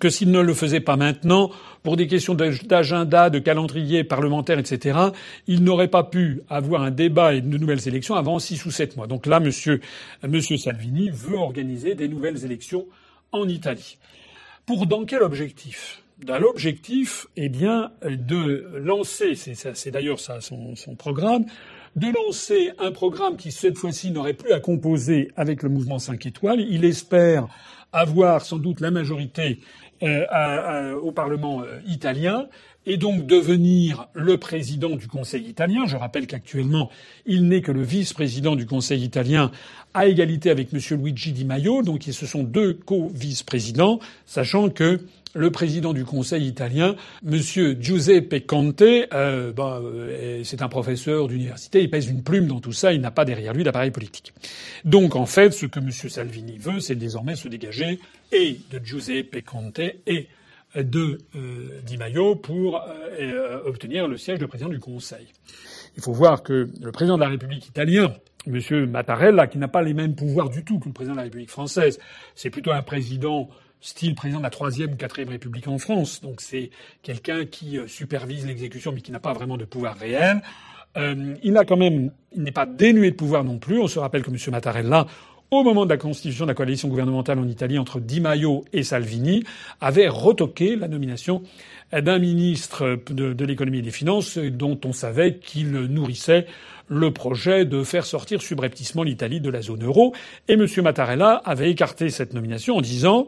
que s'il ne le faisait pas maintenant, pour des questions d'agenda, de calendrier parlementaire, etc., il n'aurait pas pu avoir un débat et de nouvelles élections avant six ou sept mois. Donc là, monsieur, monsieur Salvini veut organiser des nouvelles élections en Italie. Pour dans quel objectif? Dans l'objectif, eh bien, de lancer, c'est d'ailleurs ça son, son, programme, de lancer un programme qui cette fois-ci n'aurait plus à composer avec le mouvement 5 étoiles. Il espère avoir sans doute la majorité euh, au Parlement euh, italien et donc devenir le président du Conseil italien. Je rappelle qu'actuellement, il n'est que le vice-président du Conseil italien à égalité avec M. Luigi Di Maio. Donc ce sont deux co-vice-présidents, sachant que le président du Conseil italien, M. Giuseppe Conte, euh, bah, euh, c'est un professeur d'université, il pèse une plume dans tout ça, il n'a pas derrière lui d'appareil politique. Donc en fait, ce que M. Salvini veut, c'est désormais se dégager et de Giuseppe Conte et de euh, Di Maio pour euh, obtenir le siège de président du Conseil. Il faut voir que le président de la République italien, M. Mattarella, qui n'a pas les mêmes pouvoirs du tout que le président de la République française, c'est plutôt un président style président de la troisième ou quatrième République en France. Donc c'est quelqu'un qui euh, supervise l'exécution mais qui n'a pas vraiment de pouvoir réel. Euh, il a quand même, il n'est pas dénué de pouvoir non plus. On se rappelle que M. Mattarella, au moment de la constitution de la coalition gouvernementale en Italie entre Di Maio et Salvini, avait retoqué la nomination d'un ministre de, l'économie et des finances dont on savait qu'il nourrissait le projet de faire sortir subrepticement l'Italie de la zone euro. Et M. Mattarella avait écarté cette nomination en disant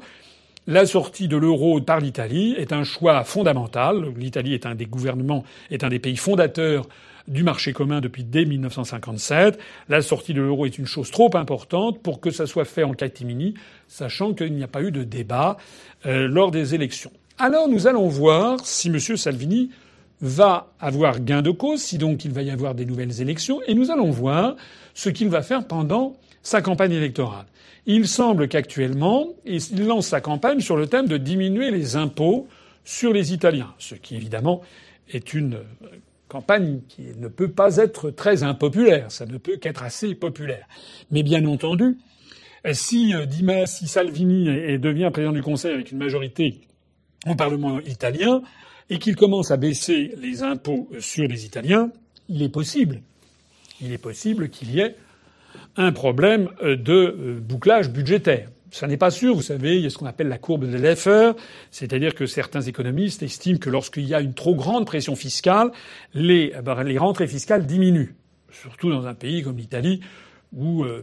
la sortie de l'euro par l'Italie est un choix fondamental. L'Italie est un des gouvernements, est un des pays fondateurs du marché commun depuis dès 1957. La sortie de l'euro est une chose trop importante pour que ça soit fait en catimini, sachant qu'il n'y a pas eu de débat euh, lors des élections. Alors nous allons voir si M. Salvini va avoir gain de cause, si donc il va y avoir des nouvelles élections, et nous allons voir ce qu'il va faire pendant sa campagne électorale. Il semble qu'actuellement, il lance sa campagne sur le thème de diminuer les impôts sur les Italiens, ce qui évidemment est une campagne qui ne peut pas être très impopulaire, ça ne peut qu'être assez populaire. Mais bien entendu, si euh, Dimas, si Salvini devient président du Conseil avec une majorité au Parlement italien et qu'il commence à baisser les impôts sur les Italiens, il est possible, il est possible qu'il y ait un problème de euh, bouclage budgétaire. Ça n'est pas sûr, vous savez, il y a ce qu'on appelle la courbe de Leffer, c'est-à-dire que certains économistes estiment que lorsqu'il y a une trop grande pression fiscale, les, eh ben, les rentrées fiscales diminuent, surtout dans un pays comme l'Italie où euh,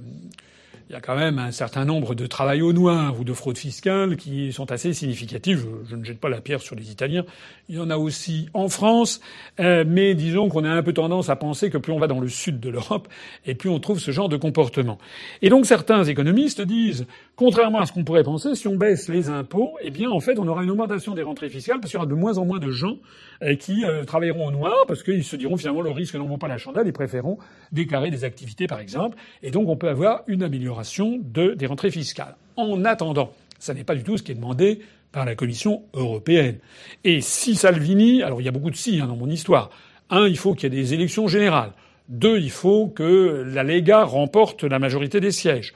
il y a quand même un certain nombre de travail au noir ou de fraudes fiscales qui sont assez significatives. Je, ne jette pas la pierre sur les Italiens. Il y en a aussi en France, euh, mais disons qu'on a un peu tendance à penser que plus on va dans le sud de l'Europe, et plus on trouve ce genre de comportement. Et donc certains économistes disent, contrairement à ce qu'on pourrait penser, si on baisse les impôts, eh bien en fait on aura une augmentation des rentrées fiscales parce qu'il y aura de moins en moins de gens euh, qui euh, travailleront au noir parce qu'ils se diront finalement le risque n'en vaut pas la chandelle, ils préféreront déclarer des activités par exemple, et donc on peut avoir une amélioration de, des rentrées fiscales. En attendant, ça n'est pas du tout ce qui est demandé par la Commission européenne. Et si Salvini, alors il y a beaucoup de si hein, dans mon histoire. Un, il faut qu'il y ait des élections générales. Deux, il faut que la Lega remporte la majorité des sièges.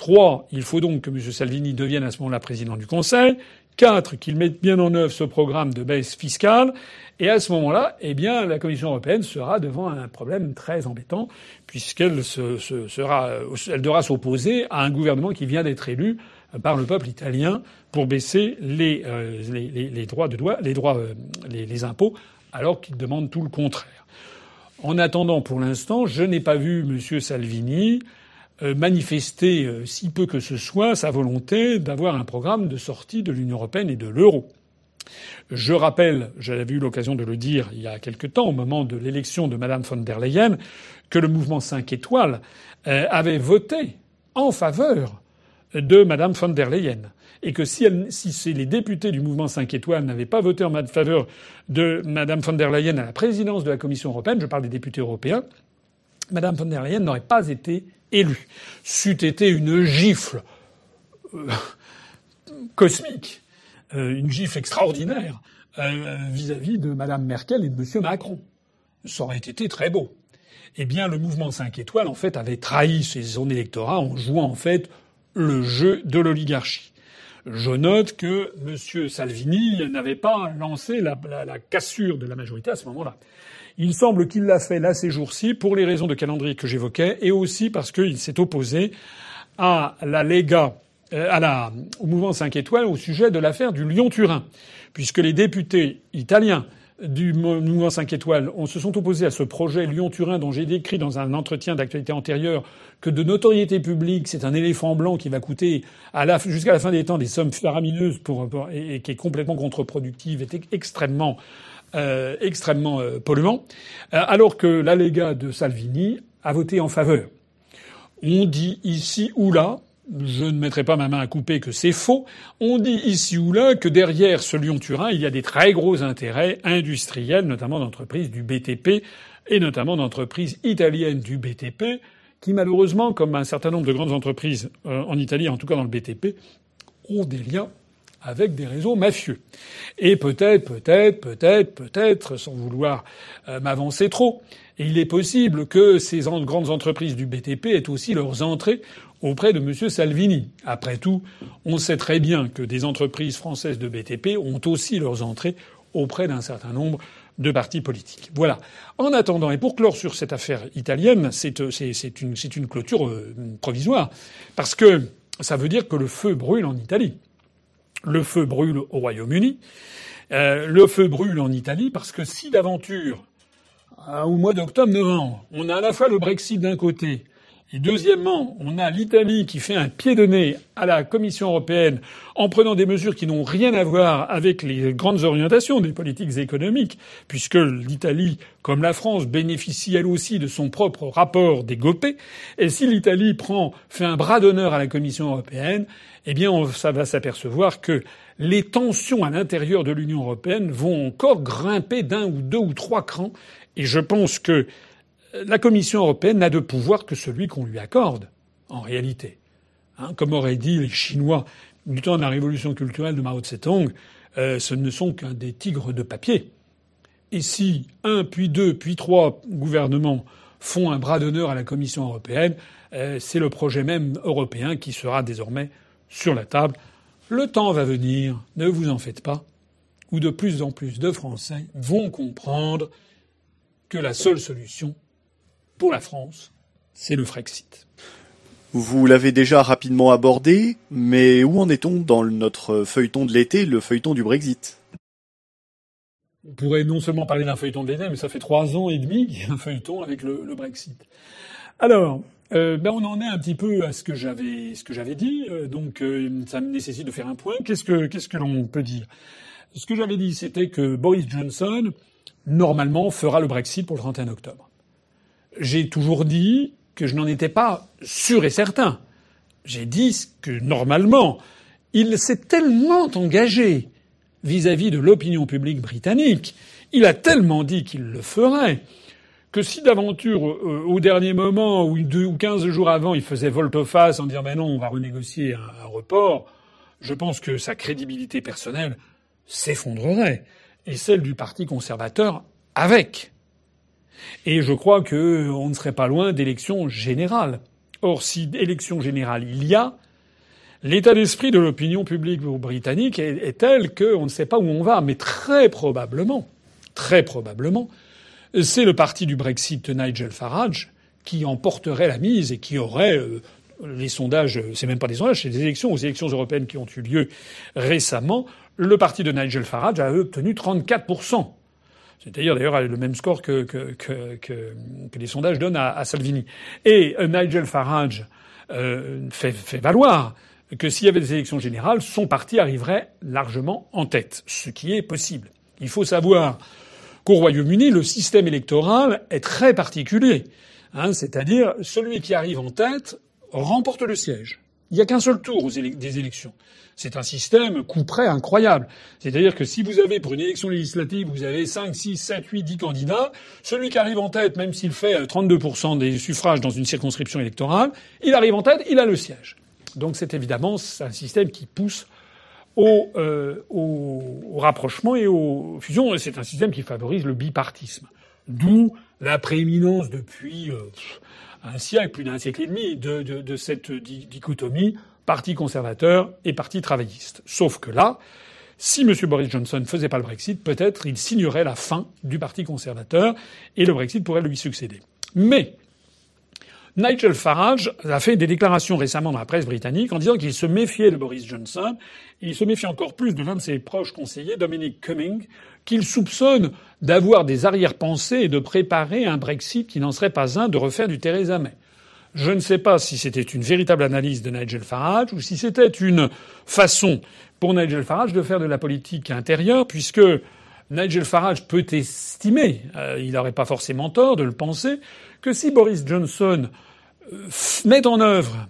Trois, il faut donc que M. Salvini devienne à ce moment-là président du Conseil. Quatre, qu'il mette bien en œuvre ce programme de baisse fiscale. Et à ce moment-là, eh bien, la Commission européenne sera devant un problème très embêtant, puisqu'elle se, sera, elle devra s'opposer à un gouvernement qui vient d'être élu par le peuple italien pour baisser les, euh, les, droits de droit, les droits, euh, les, impôts, alors qu'il demande tout le contraire. En attendant, pour l'instant, je n'ai pas vu M. Salvini manifester, euh, si peu que ce soit, sa volonté d'avoir un programme de sortie de l'Union européenne et de l'euro. Je rappelle, j'avais eu l'occasion de le dire il y a quelque temps, au moment de l'élection de Mme von der Leyen, que le mouvement 5 étoiles euh, avait voté en faveur de Mme von der Leyen. Et que si, si les députés du mouvement 5 étoiles n'avaient pas voté en faveur de Mme von der Leyen à la présidence de la Commission européenne, je parle des députés européens, Mme von der Leyen n'aurait pas été élu. C'eût été une gifle euh, cosmique, euh, une gifle extraordinaire euh, vis-à-vis de Mme Merkel et de M. Macron. Ça aurait été très beau. Eh bien, le mouvement 5 étoiles, en fait, avait trahi ses zones électorats en jouant, en fait, le jeu de l'oligarchie. Je note que M. Salvini n'avait pas lancé la, la, cassure de la majorité à ce moment-là. Il semble qu'il l'a fait là ces jours-ci pour les raisons de calendrier que j'évoquais et aussi parce qu'il s'est opposé à la Lega, euh, au mouvement 5 étoiles au sujet de l'affaire du Lyon-Turin, puisque les députés italiens du mouvement 5 étoiles se sont opposés à ce projet Lyon-Turin dont j'ai décrit dans un entretien d'actualité antérieure que de notoriété publique, c'est un éléphant blanc qui va coûter jusqu'à la fin des temps des sommes faramineuses pour, et, qui est complètement contre-productive, est extrêmement euh, extrêmement euh, polluant, euh, alors que l'allégat de Salvini a voté en faveur. On dit ici ou là, je ne mettrai pas ma main à couper que c'est faux, on dit ici ou là que derrière ce Lyon-Turin, il y a des très gros intérêts industriels, notamment d'entreprises du BTP et notamment d'entreprises italiennes du BTP, qui malheureusement, comme un certain nombre de grandes entreprises en Italie, en tout cas dans le BTP, ont des liens avec des réseaux mafieux. Et peut-être, peut-être, peut-être, peut-être, sans vouloir euh, m'avancer trop, il est possible que ces grandes entreprises du BTP aient aussi leurs entrées auprès de M. Salvini. Après tout, on sait très bien que des entreprises françaises de BTP ont aussi leurs entrées auprès d'un certain nombre de partis politiques. Voilà. En attendant, et pour clore sur cette affaire italienne, c'est euh, une, clôture euh, provisoire, parce que ça veut dire que le feu brûle en Italie. Le feu brûle au Royaume-Uni. Euh, le feu brûle en Italie parce que si d'aventure, euh, au mois d'octobre-novembre, on a à la fois le Brexit d'un côté et deuxièmement, on a l'Italie qui fait un pied de nez à la Commission européenne en prenant des mesures qui n'ont rien à voir avec les grandes orientations des politiques économiques, puisque l'Italie, comme la France, bénéficie elle aussi de son propre rapport des GOPÉ. Et si l'Italie prend, fait un bras d'honneur à la Commission européenne, eh bien, on, ça va s'apercevoir que les tensions à l'intérieur de l'Union européenne vont encore grimper d'un ou deux ou trois crans. Et je pense que la Commission européenne n'a de pouvoir que celui qu'on lui accorde, en réalité. Hein, comme auraient dit les Chinois du temps de la révolution culturelle de Mao Tse-tung, euh, ce ne sont qu'un des tigres de papier. Et si un, puis deux, puis trois gouvernements font un bras d'honneur à la Commission européenne, euh, c'est le projet même européen qui sera désormais sur la table. Le temps va venir, ne vous en faites pas, où de plus en plus de Français vont comprendre que la seule solution, pour la France, c'est le Frexit. Vous l'avez déjà rapidement abordé, mais où en est-on dans notre feuilleton de l'été, le feuilleton du Brexit? On pourrait non seulement parler d'un feuilleton de l'été, mais ça fait trois ans et demi qu'il y a un feuilleton avec le, Brexit. Alors, euh, ben on en est un petit peu à ce que j'avais ce que j'avais dit, euh, donc euh, ça me nécessite de faire un point. Qu'est-ce que qu'est-ce que l'on peut dire? Ce que j'avais dit, c'était que Boris Johnson normalement fera le Brexit pour le 31 octobre j'ai toujours dit que je n'en étais pas sûr et certain. J'ai dit que normalement, il s'est tellement engagé vis-à-vis de l'opinion publique britannique, il a tellement dit qu'il le ferait, que si d'aventure, euh, au dernier moment, ou deux ou quinze jours avant, il faisait volte-face en disant ben non, on va renégocier un report, je pense que sa crédibilité personnelle s'effondrerait, et celle du Parti conservateur avec. Et je crois qu'on ne serait pas loin d'élections générales. Or, si élection générale il y a, l'état d'esprit de l'opinion publique britannique est, tel qu'on ne sait pas où on va, mais très probablement, très probablement, c'est le parti du Brexit de Nigel Farage qui emporterait la mise et qui aurait euh, les sondages, c'est même pas des sondages, c'est des élections aux élections européennes qui ont eu lieu récemment. Le parti de Nigel Farage a obtenu 34 c'est-à-dire d'ailleurs le même score que, que, que, les sondages donnent à, Salvini. Et euh, Nigel Farage euh, fait, fait valoir que s'il y avait des élections générales, son parti arriverait largement en tête, ce qui est possible. Il faut savoir qu'au Royaume-Uni, le système électoral est très particulier. Hein, c'est-à-dire celui qui arrive en tête remporte le siège. Il n'y a qu'un seul tour des élections. C'est un système coup près incroyable. C'est-à-dire que si vous avez, pour une élection législative, vous avez 5, 6, 7, 8, 10 candidats, celui qui arrive en tête, même s'il fait 32% des suffrages dans une circonscription électorale, il arrive en tête, il a le siège. Donc c'est évidemment un système qui pousse au, euh, rapprochement et aux fusions. C'est un système qui favorise le bipartisme. D'où la prééminence depuis euh, un siècle, plus d'un siècle et demi, de, de, de cette dichotomie parti conservateur et parti travailliste. Sauf que là, si M. Boris Johnson ne faisait pas le Brexit, peut-être il signerait la fin du parti conservateur et le Brexit pourrait lui succéder. Mais Nigel Farage a fait des déclarations récemment dans la presse britannique en disant qu'il se méfiait de Boris Johnson. Il se méfie encore plus de l'un de ses proches conseillers, Dominic Cumming, qu'il soupçonne d'avoir des arrière-pensées et de préparer un Brexit qui n'en serait pas un de refaire du Theresa May. Je ne sais pas si c'était une véritable analyse de Nigel Farage ou si c'était une façon pour Nigel Farage de faire de la politique intérieure, puisque Nigel Farage peut estimer, euh, il n'aurait pas forcément tort de le penser, que si Boris Johnson euh, met en œuvre,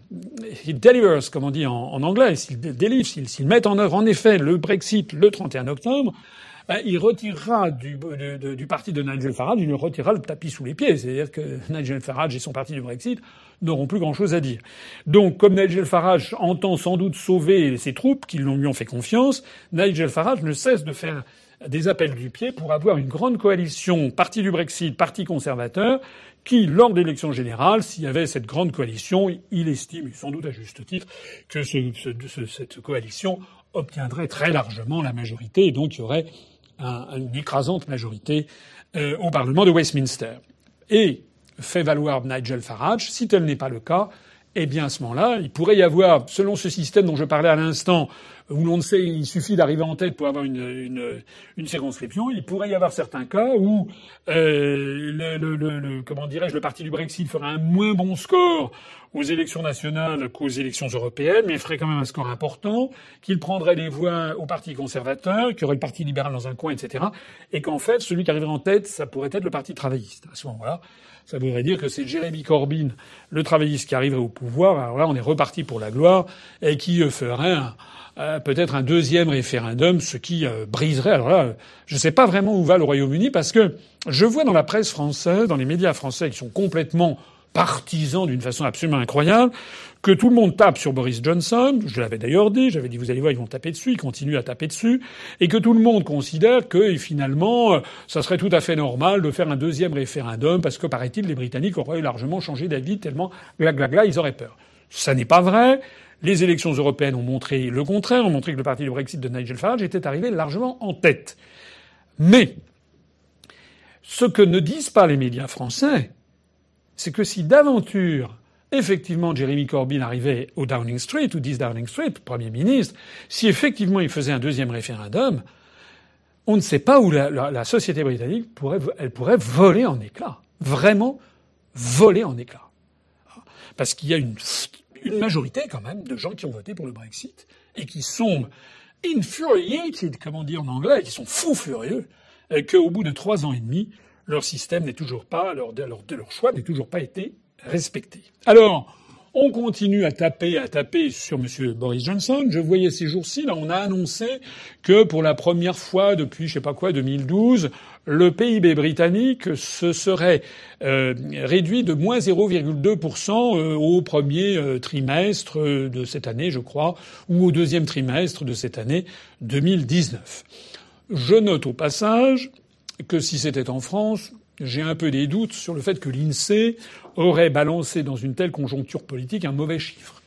il delivers, comme on dit en, anglais, s'il délivre, s'il met en œuvre en effet le Brexit le 31 octobre, ben, il retirera du, du, parti de Nigel Farage, il retirera le tapis sous les pieds. C'est-à-dire que Nigel Farage et son parti du Brexit n'auront plus grand-chose à dire. Donc, comme Nigel Farage entend sans doute sauver ses troupes qui lui ont fait confiance, Nigel Farage ne cesse de faire des appels du pied pour avoir une grande coalition, parti du Brexit, parti conservateur, qui, lors de l'élection générale, s'il y avait cette grande coalition, il estime, sans doute à juste titre, que cette coalition obtiendrait très largement la majorité et donc il y aurait une écrasante majorité euh, au Parlement de Westminster. Et fait valoir Nigel Farage, si tel n'est pas le cas, eh bien à ce moment-là, il pourrait y avoir, selon ce système dont je parlais à l'instant, où l'on ne sait, il suffit d'arriver en tête pour avoir une, une, une, circonscription, il pourrait y avoir certains cas où euh, comment dirais-je, le parti du Brexit ferait un moins bon score aux élections nationales qu'aux élections européennes, mais ferait quand même un score important, qu'il prendrait des voix au parti conservateur, qu'il y aurait le parti libéral dans un coin, etc., et qu'en fait, celui qui arriverait en tête, ça pourrait être le parti travailliste à ce moment-là. Ça voudrait dire que c'est Jeremy Corbyn, le travailliste, qui arriverait au pouvoir. Alors là, on est reparti pour la gloire et qui euh, ferait euh, peut-être un deuxième référendum, ce qui euh, briserait. Alors là, je ne sais pas vraiment où va le Royaume-Uni parce que je vois dans la presse française, dans les médias français qui sont complètement partisans d'une façon absolument incroyable, que tout le monde tape sur Boris Johnson, je l'avais d'ailleurs dit, j'avais dit vous allez voir ils vont taper dessus, ils continuent à taper dessus, et que tout le monde considère que finalement euh, ça serait tout à fait normal de faire un deuxième référendum parce que paraît-il les Britanniques auraient largement changé d'avis tellement gla gla gla ils auraient peur. Ça n'est pas vrai. Les élections européennes ont montré le contraire, ont montré que le parti du Brexit de Nigel Farage était arrivé largement en tête. Mais ce que ne disent pas les médias français, c'est que si d'aventure effectivement Jeremy Corbyn arrivait au Downing Street, ou 10 Downing Street, Premier ministre, si effectivement il faisait un deuxième référendum, on ne sait pas où la, société britannique pourrait, elle pourrait voler en éclats. Vraiment voler en éclats. Parce qu'il y a une, majorité quand même de gens qui ont voté pour le Brexit et qui sont infuriated, comme on dit en anglais, qui sont fous furieux, qu'au bout de trois ans et demi, leur système n'est toujours pas, leur, leur, leur choix n'est toujours pas été respecté. Alors, on continue à taper, à taper sur M. Boris Johnson. Je voyais ces jours-ci, là, on a annoncé que pour la première fois depuis, je sais pas quoi, 2012, le PIB britannique se serait euh, réduit de moins 0,2% euh, au premier euh, trimestre de cette année, je crois, ou au deuxième trimestre de cette année 2019. Je note au passage que si c'était en France, j'ai un peu des doutes sur le fait que l'INSEE aurait balancé dans une telle conjoncture politique un mauvais chiffre.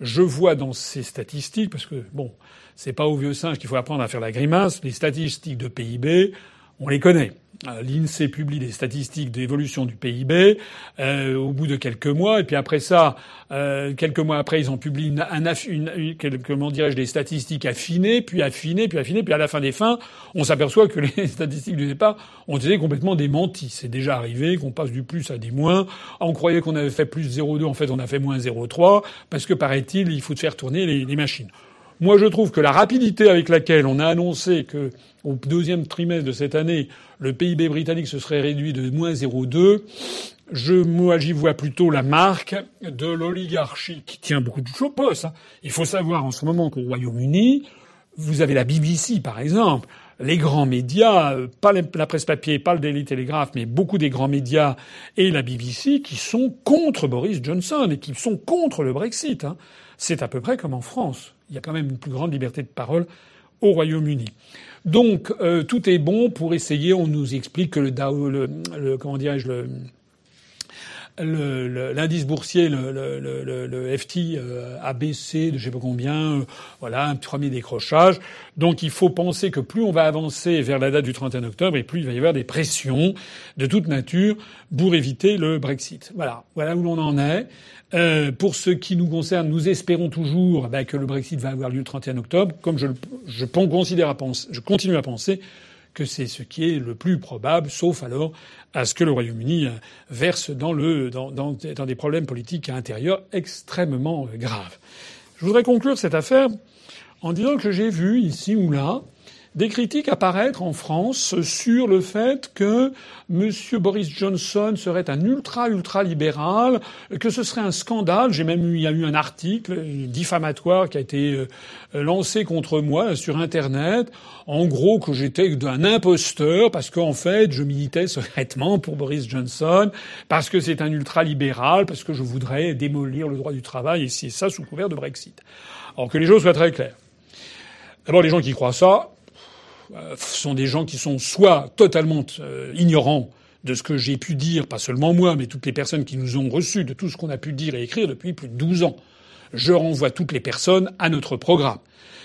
Je vois dans ces statistiques, parce que bon, c'est pas au vieux singe qu'il faut apprendre à faire la grimace, les statistiques de PIB, on les connaît. Euh, L'INSEE publie des statistiques d'évolution du PIB euh, au bout de quelques mois, et puis après ça, euh, quelques mois après, ils ont publié une, une, comment dirais-je, des statistiques affinées, puis affinées, puis affinées, puis à la fin des fins, on s'aperçoit que les statistiques du départ ont été complètement démenties. C'est déjà arrivé qu'on passe du plus à des moins. On croyait qu'on avait fait plus 0,2, en fait, on a fait moins 0,3, parce que paraît-il, il faut faire tourner les machines. Moi, je trouve que la rapidité avec laquelle on a annoncé que, au deuxième trimestre de cette année, le PIB britannique se serait réduit de moins 0,2, je, moi, j'y vois plutôt la marque de l'oligarchie qui tient beaucoup de choses Hein. Il faut savoir en ce moment qu'au Royaume-Uni, vous avez la BBC, par exemple, les grands médias, euh, pas la presse papier, pas le Daily Telegraph, mais beaucoup des grands médias et la BBC qui sont contre Boris Johnson et qui sont contre le Brexit. Hein. C'est à peu près comme en France il y a quand même une plus grande liberté de parole au Royaume-Uni. Donc euh, tout est bon pour essayer. On nous explique que le Dow, le, comment dirais-je, le l'indice boursier, le, le, le, FT euh, a baissé de je sais pas combien, euh, voilà, un premier décrochage. Donc il faut penser que plus on va avancer vers la date du 31 octobre, et plus il va y avoir des pressions de toute nature pour éviter le Brexit. Voilà, voilà où l'on en est. Euh, pour ce qui nous concerne, nous espérons toujours bah, que le Brexit va avoir lieu le 31 octobre. Comme je, à penser, je continue à penser que c'est ce qui est le plus probable, sauf alors à ce que le Royaume-Uni euh, verse dans, le, des problèmes politiques intérieurs extrêmement euh, graves. Je voudrais conclure cette affaire en disant que j'ai vu ici ou là des critiques apparaître en France sur le fait que M. Boris Johnson serait un ultra ultra libéral, que ce serait un scandale. J'ai même eu, il y a eu un article diffamatoire qui a été euh, lancé contre moi sur Internet. En gros, que j'étais un imposteur parce qu'en fait, je militais secrètement pour Boris Johnson, parce que c'est un ultra libéral, parce que je voudrais démolir le droit du travail et c'est ça sous couvert de Brexit. Alors que les choses soient très claires. D'abord, les gens qui croient ça, sont des gens qui sont soit totalement euh, ignorants de ce que j'ai pu dire, pas seulement moi, mais toutes les personnes qui nous ont reçus de tout ce qu'on a pu dire et écrire depuis plus de 12 ans. Je renvoie toutes les personnes à notre programme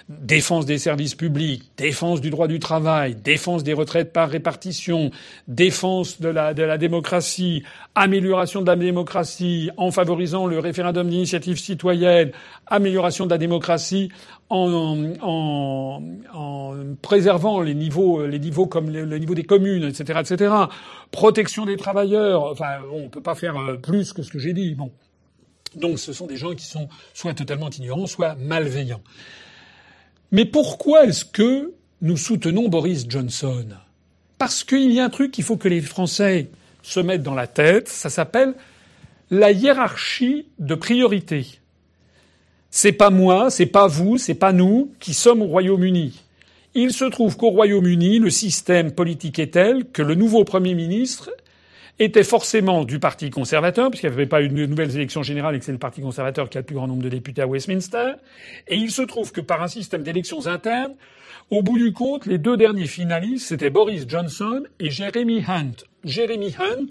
défense des services publics, défense du droit du travail, défense des retraites par répartition, défense de la, de la démocratie, amélioration de la démocratie en favorisant le référendum d'initiative citoyenne, amélioration de la démocratie en, en, en préservant les niveaux, les niveaux comme le, niveau des communes, etc., etc. Protection des travailleurs. Enfin, on peut pas faire euh, plus que ce que j'ai dit. Bon. Donc, ce sont des gens qui sont soit totalement ignorants, soit malveillants. Mais pourquoi est-ce que nous soutenons Boris Johnson? Parce qu'il y a un truc qu'il faut que les Français se mettent dans la tête, ça s'appelle la hiérarchie de priorité. C'est pas moi, c'est pas vous, c'est pas nous qui sommes au Royaume-Uni. Il se trouve qu'au Royaume-Uni, le système politique est tel que le nouveau Premier ministre était forcément du Parti conservateur, puisqu'il n'y avait pas eu de nouvelles élections générales et que c'est le Parti conservateur qui a le plus grand nombre de députés à Westminster. Et il se trouve que par un système d'élections internes, au bout du compte, les deux derniers finalistes, c'était Boris Johnson et Jeremy Hunt. Jeremy Hunt,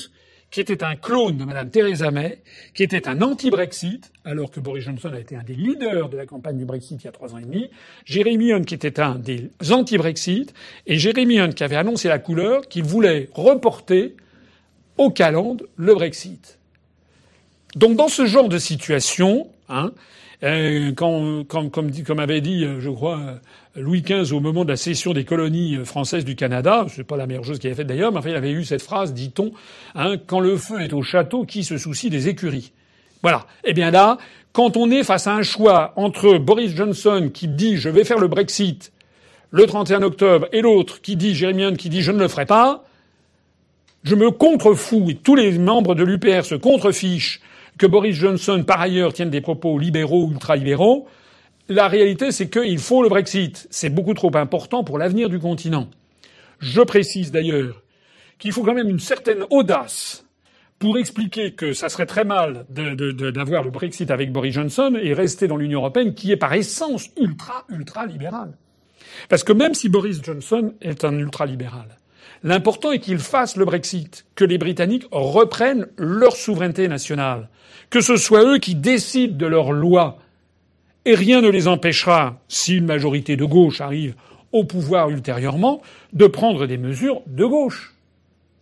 qui était un clone de Madame Theresa May, qui était un anti-Brexit, alors que Boris Johnson a été un des leaders de la campagne du Brexit il y a trois ans et demi. Jeremy Hunt, qui était un des anti-Brexit, et Jeremy Hunt, qui avait annoncé la couleur qu'il voulait reporter au calende le Brexit. Donc dans ce genre de situation, hein, euh, comme, avait dit, euh, je crois, euh, Louis XV au moment de la cession des colonies françaises du Canada, c'est pas la meilleure chose qu'il avait faite d'ailleurs, mais enfin il avait eu cette phrase, dit-on, hein, quand le feu est au château, qui se soucie des écuries? Voilà. Eh bien là, quand on est face à un choix entre Boris Johnson qui dit je vais faire le Brexit le 31 octobre et l'autre qui dit, Jérémy Hunt qui dit je ne le ferai pas, je me contrefous, et tous les membres de l'UPR se contrefichent que Boris Johnson, par ailleurs, tienne des propos libéraux, ultra-libéraux. La réalité, c'est qu'il faut le Brexit. C'est beaucoup trop important pour l'avenir du continent. Je précise d'ailleurs qu'il faut quand même une certaine audace pour expliquer que ça serait très mal d'avoir le Brexit avec Boris Johnson et rester dans l'Union européenne, qui est par essence ultra, ultra libérale. Parce que même si Boris Johnson est un ultra libéral, L'important est qu'ils fassent le Brexit, que les Britanniques reprennent leur souveraineté nationale, que ce soit eux qui décident de leurs lois. Et rien ne les empêchera, si une majorité de gauche arrive au pouvoir ultérieurement, de prendre des mesures de gauche.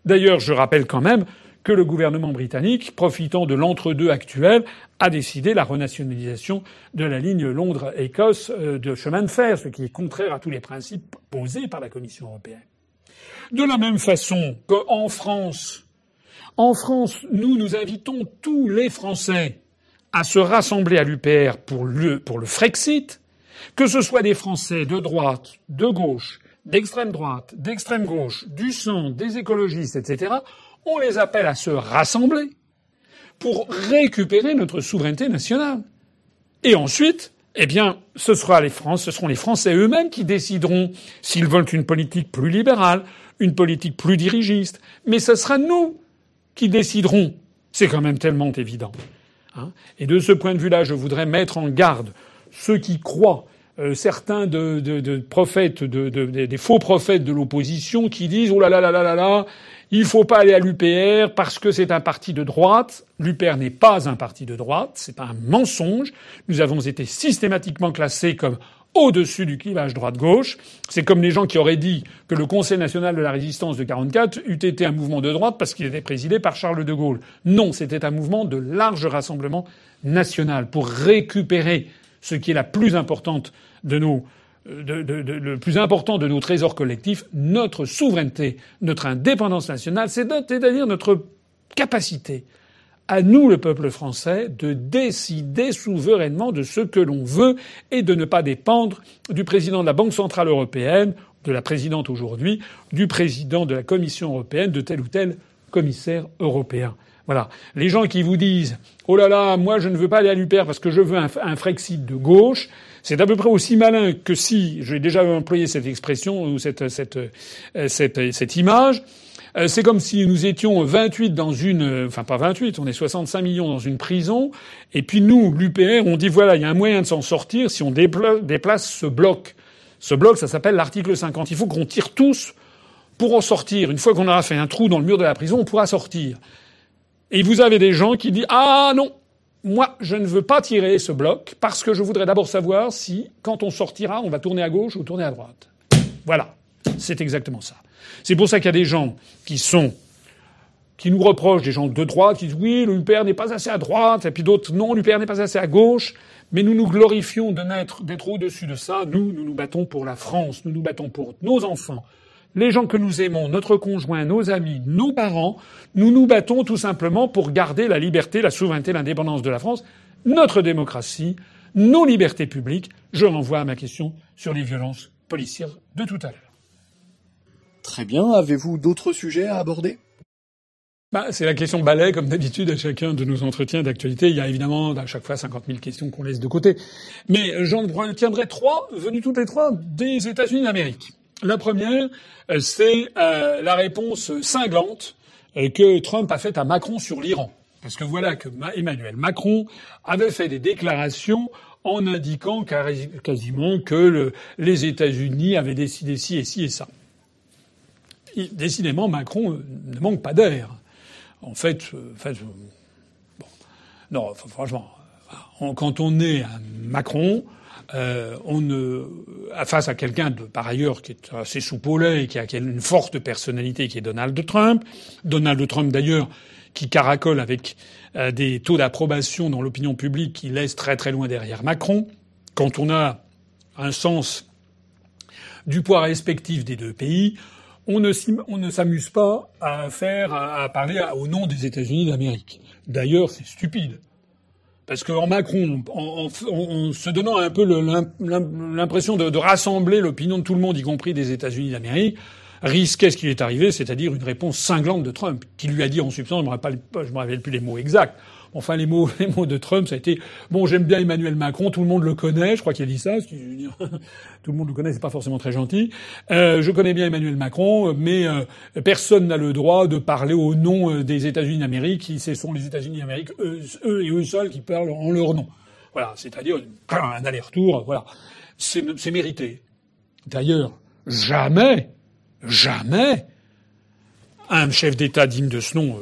D'ailleurs, je rappelle quand même que le gouvernement britannique, profitant de l'entre-deux actuel, a décidé la renationalisation de la ligne Londres-Écosse euh, de chemin de fer, ce qui est contraire à tous les principes posés par la Commission européenne. De la même façon qu'en France, en France, nous, nous invitons tous les Français à se rassembler à l'UPR pour le, pour le Frexit, que ce soit des Français de droite, de gauche, d'extrême droite, d'extrême gauche, du centre, des écologistes, etc., on les appelle à se rassembler pour récupérer notre souveraineté nationale. Et ensuite, eh bien, ce, sera les France, ce seront les Français eux-mêmes qui décideront s'ils veulent une politique plus libérale, une politique plus dirigiste. Mais ce sera nous qui déciderons. C'est quand même tellement évident. Hein. Et de ce point de vue-là, je voudrais mettre en garde ceux qui croient euh, certains de, de, de prophètes, de, des faux prophètes de l'opposition qui disent oh là là là là là là, il faut pas aller à l'UPR parce que c'est un parti de droite. L'UPR n'est pas un parti de droite, c'est un mensonge. Nous avons été systématiquement classés comme au-dessus du clivage droite-gauche. C'est comme les gens qui auraient dit que le Conseil national de la résistance de 44 eût été un mouvement de droite parce qu'il était présidé par Charles de Gaulle. Non, c'était un mouvement de large rassemblement national pour récupérer ce qui est la plus importante de nos le plus important de nos trésors collectifs, notre souveraineté, notre indépendance nationale, c'est-à-dire notre capacité à nous, le peuple français, de décider souverainement de ce que l'on veut et de ne pas dépendre du président de la Banque centrale européenne, de la présidente aujourd'hui, du président de la Commission européenne, de tel ou tel commissaire européen. Voilà. Les gens qui vous disent Oh là là, moi je ne veux pas aller à l'UPR parce que je veux un, un Frexit de gauche, c'est à peu près aussi malin que si, j'ai déjà employé cette expression ou cette, cette, euh, cette, cette image, euh, c'est comme si nous étions 28 dans une, euh, enfin pas 28, on est 65 millions dans une prison, et puis nous, l'UPR, on dit voilà, il y a un moyen de s'en sortir si on déplace ce bloc. Ce bloc, ça s'appelle l'article 50. Il faut qu'on tire tous pour en sortir. Une fois qu'on aura fait un trou dans le mur de la prison, on pourra sortir. Et vous avez des gens qui disent ah non, moi, je ne veux pas tirer ce bloc parce que je voudrais d'abord savoir si, quand on sortira, on va tourner à gauche ou tourner à droite. Voilà. C'est exactement ça. C'est pour ça qu'il y a des gens qui sont, qui nous reprochent, des gens de droite, qui disent oui, l'UPR n'est pas assez à droite, et puis d'autres non, l'UPR n'est pas assez à gauche. Mais nous nous glorifions de d'être au-dessus de ça. Nous, nous nous battons pour la France. Nous nous battons pour nos enfants les gens que nous aimons, notre conjoint, nos amis, nos parents, nous nous battons tout simplement pour garder la liberté, la souveraineté, l'indépendance de la France, notre démocratie, nos libertés publiques. Je renvoie à ma question sur les violences policières de tout à l'heure. Très bien. Avez-vous d'autres sujets à aborder? Bah, c'est la question balai, comme d'habitude, à chacun de nos entretiens d'actualité. Il y a évidemment à chaque fois 50 000 questions qu'on laisse de côté. Mais j'en retiendrai trois, venues toutes les trois des États-Unis d'Amérique. La première, euh, c'est euh, la réponse cinglante euh, que Trump a faite à Macron sur l'Iran. Parce que voilà que Emmanuel Macron avait fait des déclarations en indiquant quasiment que les États-Unis avaient décidé ci et ci et ça. décidément, Macron ne manque pas d'air. En fait, bon, non, franchement, quand on est un Macron, euh, on ne, face à quelqu'un de par ailleurs qui est assez soupolé et qui a, une forte personnalité, qui est Donald Trump. Donald Trump d'ailleurs qui caracole avec euh, des taux d'approbation dans l'opinion publique qui laissent très très loin derrière Macron. Quand on a un sens du poids respectif des deux pays, on ne, s'amuse pas à faire, à parler au nom des États-Unis d'Amérique. D'ailleurs, c'est stupide. Parce qu'en Macron, en, se donnant un peu l'impression de, rassembler l'opinion de tout le monde, y compris des États-Unis d'Amérique, risquait ce qui est arrivé, c'est-à-dire une réponse cinglante de Trump, qui lui a dit en substance, je ne me rappelle plus les mots exacts, Enfin, les mots, les mots de Trump, ça a été bon. J'aime bien Emmanuel Macron, tout le monde le connaît. Je crois qu'il a dit ça. tout le monde le connaît, c'est pas forcément très gentil. Euh, je connais bien Emmanuel Macron, mais euh, personne n'a le droit de parler au nom euh, des États-Unis d'Amérique. Ce sont les États-Unis d'Amérique, eux, eux, et eux seuls, qui parlent en leur nom. Voilà, c'est-à-dire un aller-retour. Voilà, c'est mérité. D'ailleurs, jamais, jamais un chef d'État digne de ce nom,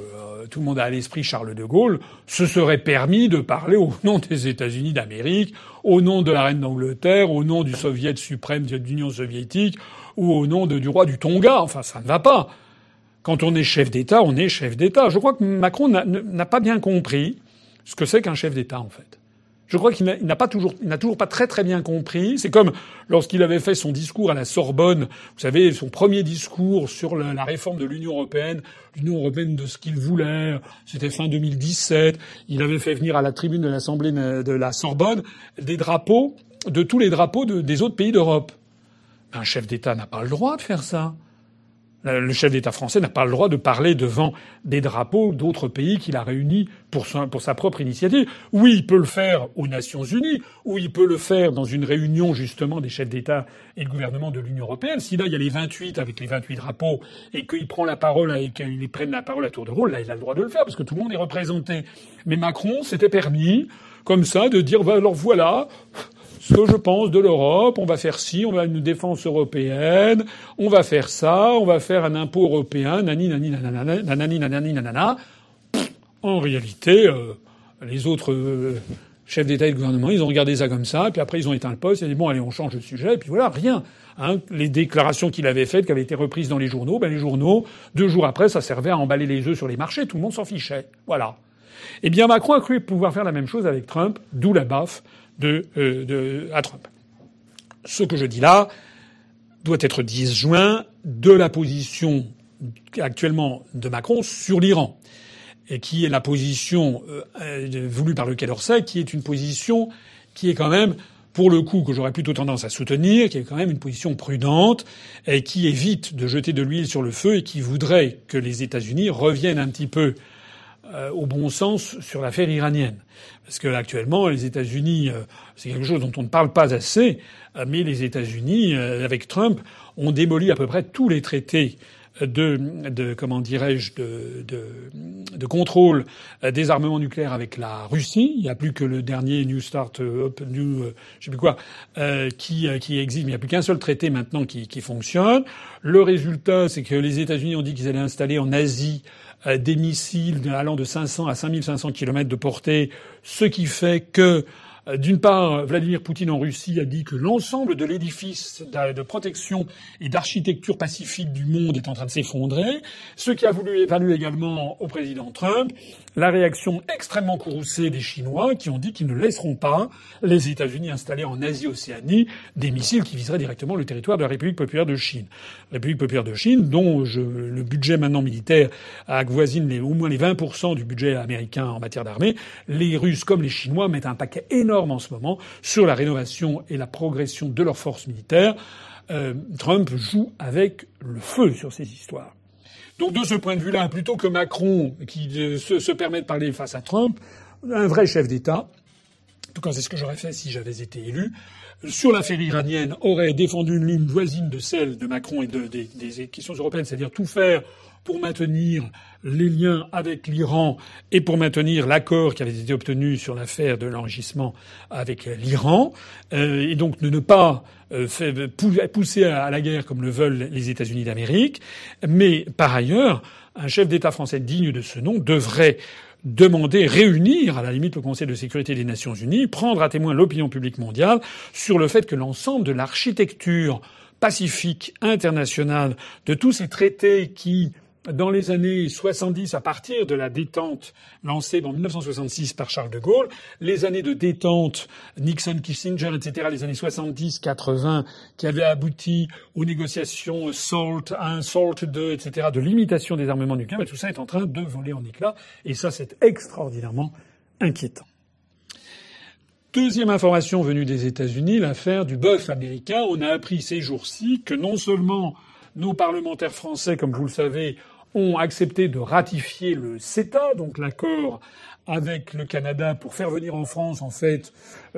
tout le monde a à l'esprit Charles de Gaulle, se serait permis de parler au nom des États-Unis d'Amérique, au nom de la reine d'Angleterre, au nom du soviet suprême de l'Union soviétique, ou au nom du roi du Tonga. Enfin, ça ne va pas. Quand on est chef d'État, on est chef d'État. Je crois que Macron n'a pas bien compris ce que c'est qu'un chef d'État, en fait. Je crois qu'il n'a pas toujours, il n'a toujours pas très très bien compris. C'est comme lorsqu'il avait fait son discours à la Sorbonne, vous savez, son premier discours sur la, réforme de l'Union européenne, l'Union européenne de ce qu'il voulait. C'était fin 2017. Il avait fait venir à la tribune de l'Assemblée de la Sorbonne des drapeaux de tous les drapeaux de, des autres pays d'Europe. Un chef d'État n'a pas le droit de faire ça. Le chef d'État français n'a pas le droit de parler devant des drapeaux d'autres pays qu'il a réunis pour sa, pour sa propre initiative. Oui, il peut le faire aux Nations Unies, ou il peut le faire dans une réunion justement des chefs d'État et de gouvernement de l'Union européenne. Si là il y a les 28 avec les 28 drapeaux et qu'il prend la parole et qu'ils prennent la parole à tour de rôle, là il a le droit de le faire parce que tout le monde est représenté. Mais Macron s'était permis comme ça de dire bah, alors voilà ce que je pense de l'Europe. On va faire ci, on va une défense européenne, on va faire ça, on va faire un impôt européen, nani nani nanana, nanani nanani nanana. En réalité, euh, les autres euh, chefs d'État et de gouvernement, ils ont regardé ça comme ça, puis après ils ont éteint le poste, ils ont dit bon allez on change de sujet, et puis voilà, rien. Hein, les déclarations qu'il avait faites, qui avaient été reprises dans les journaux, ben les journaux, deux jours après, ça servait à emballer les œufs sur les marchés, tout le monde s'en fichait. Voilà. Eh bien Macron a cru pouvoir faire la même chose avec Trump, d'où la baffe de, euh, de, à Trump. Ce que je dis là doit être disjoint de la position actuellement de Macron sur l'Iran, et qui est la position euh, voulue par le Quai d'Orsay, qui est une position qui est quand même pour le coup, que j'aurais plutôt tendance à soutenir, qui est quand même une position prudente, et qui évite de jeter de l'huile sur le feu et qui voudrait que les États-Unis reviennent un petit peu euh, au bon sens sur l'affaire iranienne. Parce que actuellement, les États-Unis, euh, c'est quelque chose dont on ne parle pas assez, euh, mais les États-Unis, avec Trump, ont démoli à peu près tous les traités de, de comment dirais-je, de, de, de, contrôle des armements nucléaires avec la Russie. Il n'y a plus que le dernier New Start, Up, New, je sais plus quoi, qui, qui existe. Mais il n'y a plus qu'un seul traité maintenant qui, qui fonctionne. Le résultat, c'est que les États-Unis ont dit qu'ils allaient installer en Asie euh, des missiles allant de 500 à 5500 km de portée, ce qui fait que euh, d'une part, Vladimir Poutine en Russie a dit que l'ensemble de l'édifice de protection et d'architecture pacifique du monde est en train de s'effondrer, ce qui a voulu évaluer également au président Trump la réaction extrêmement courroucée des Chinois qui ont dit qu'ils ne laisseront pas les États-Unis installer en Asie-Océanie des missiles qui viseraient directement le territoire de la République populaire de Chine. La République populaire de Chine, dont le budget maintenant militaire avoisine les, au moins les 20% du budget américain en matière d'armée, les Russes comme les Chinois mettent un paquet énorme en ce moment sur la rénovation et la progression de leurs forces militaires. Euh, Trump joue avec le feu sur ces histoires. Donc de ce point de vue-là, plutôt que Macron qui se, se, permet de parler face à Trump, un vrai chef d'État, en tout cas c'est ce que j'aurais fait si j'avais été élu, sur l'affaire iranienne aurait défendu une ligne voisine de celle de Macron et de, des, des questions européennes, c'est-à-dire tout faire pour maintenir les liens avec l'Iran et pour maintenir l'accord qui avait été obtenu sur l'affaire de l'enrichissement avec l'Iran, euh, et donc de ne pas euh, pousser à la guerre comme le veulent les États-Unis d'Amérique. Mais par ailleurs, un chef d'État français digne de ce nom devrait demander, réunir à la limite le Conseil de sécurité des Nations Unies, prendre à témoin l'opinion publique mondiale sur le fait que l'ensemble de l'architecture pacifique internationale, de tous ces traités qui dans les années 70, à partir de la détente lancée en 1966 par Charles de Gaulle, les années de détente, Nixon, Kissinger, etc., les années 70, 80, qui avaient abouti aux négociations SALT 1, SALT 2, etc., de limitation des armements nucléaires, tout ça est en train de voler en éclats, et ça c'est extraordinairement inquiétant. Deuxième information venue des États-Unis, l'affaire du bœuf américain. On a appris ces jours-ci que non seulement nos parlementaires français, comme vous le savez, ont accepté de ratifier le CETA, donc l'accord avec le Canada pour faire venir en France en fait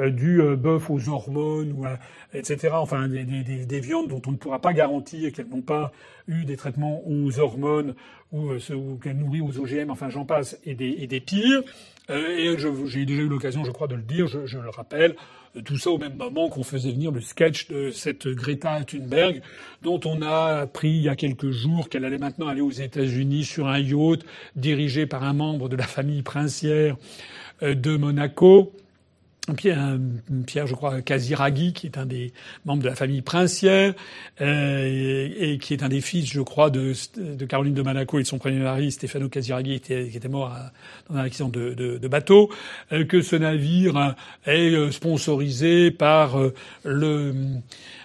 du euh, bœuf aux hormones ou etc. Enfin des, des, des, viandes dont on ne pourra pas garantir qu'elles n'ont pas eu des traitements aux hormones ou, ou qu'elle nourrit aux OGM, enfin j'en passe, et des, pires. et j'ai déjà eu l'occasion, je crois, de le dire, je le rappelle, tout ça au même moment qu'on faisait venir le sketch de cette Greta Thunberg, dont on a appris il y a quelques jours qu'elle allait maintenant aller aux États-Unis sur un yacht dirigé par un membre de la famille princière de Monaco. Pierre, Pierre, je crois, Kaziragi, qui est un des membres de la famille princière, euh, et, qui est un des fils, je crois, de, Caroline de Monaco et de son premier mari, Stefano Kaziragi, qui était, mort dans un accident de, bateau, euh, que ce navire est euh, sponsorisé par le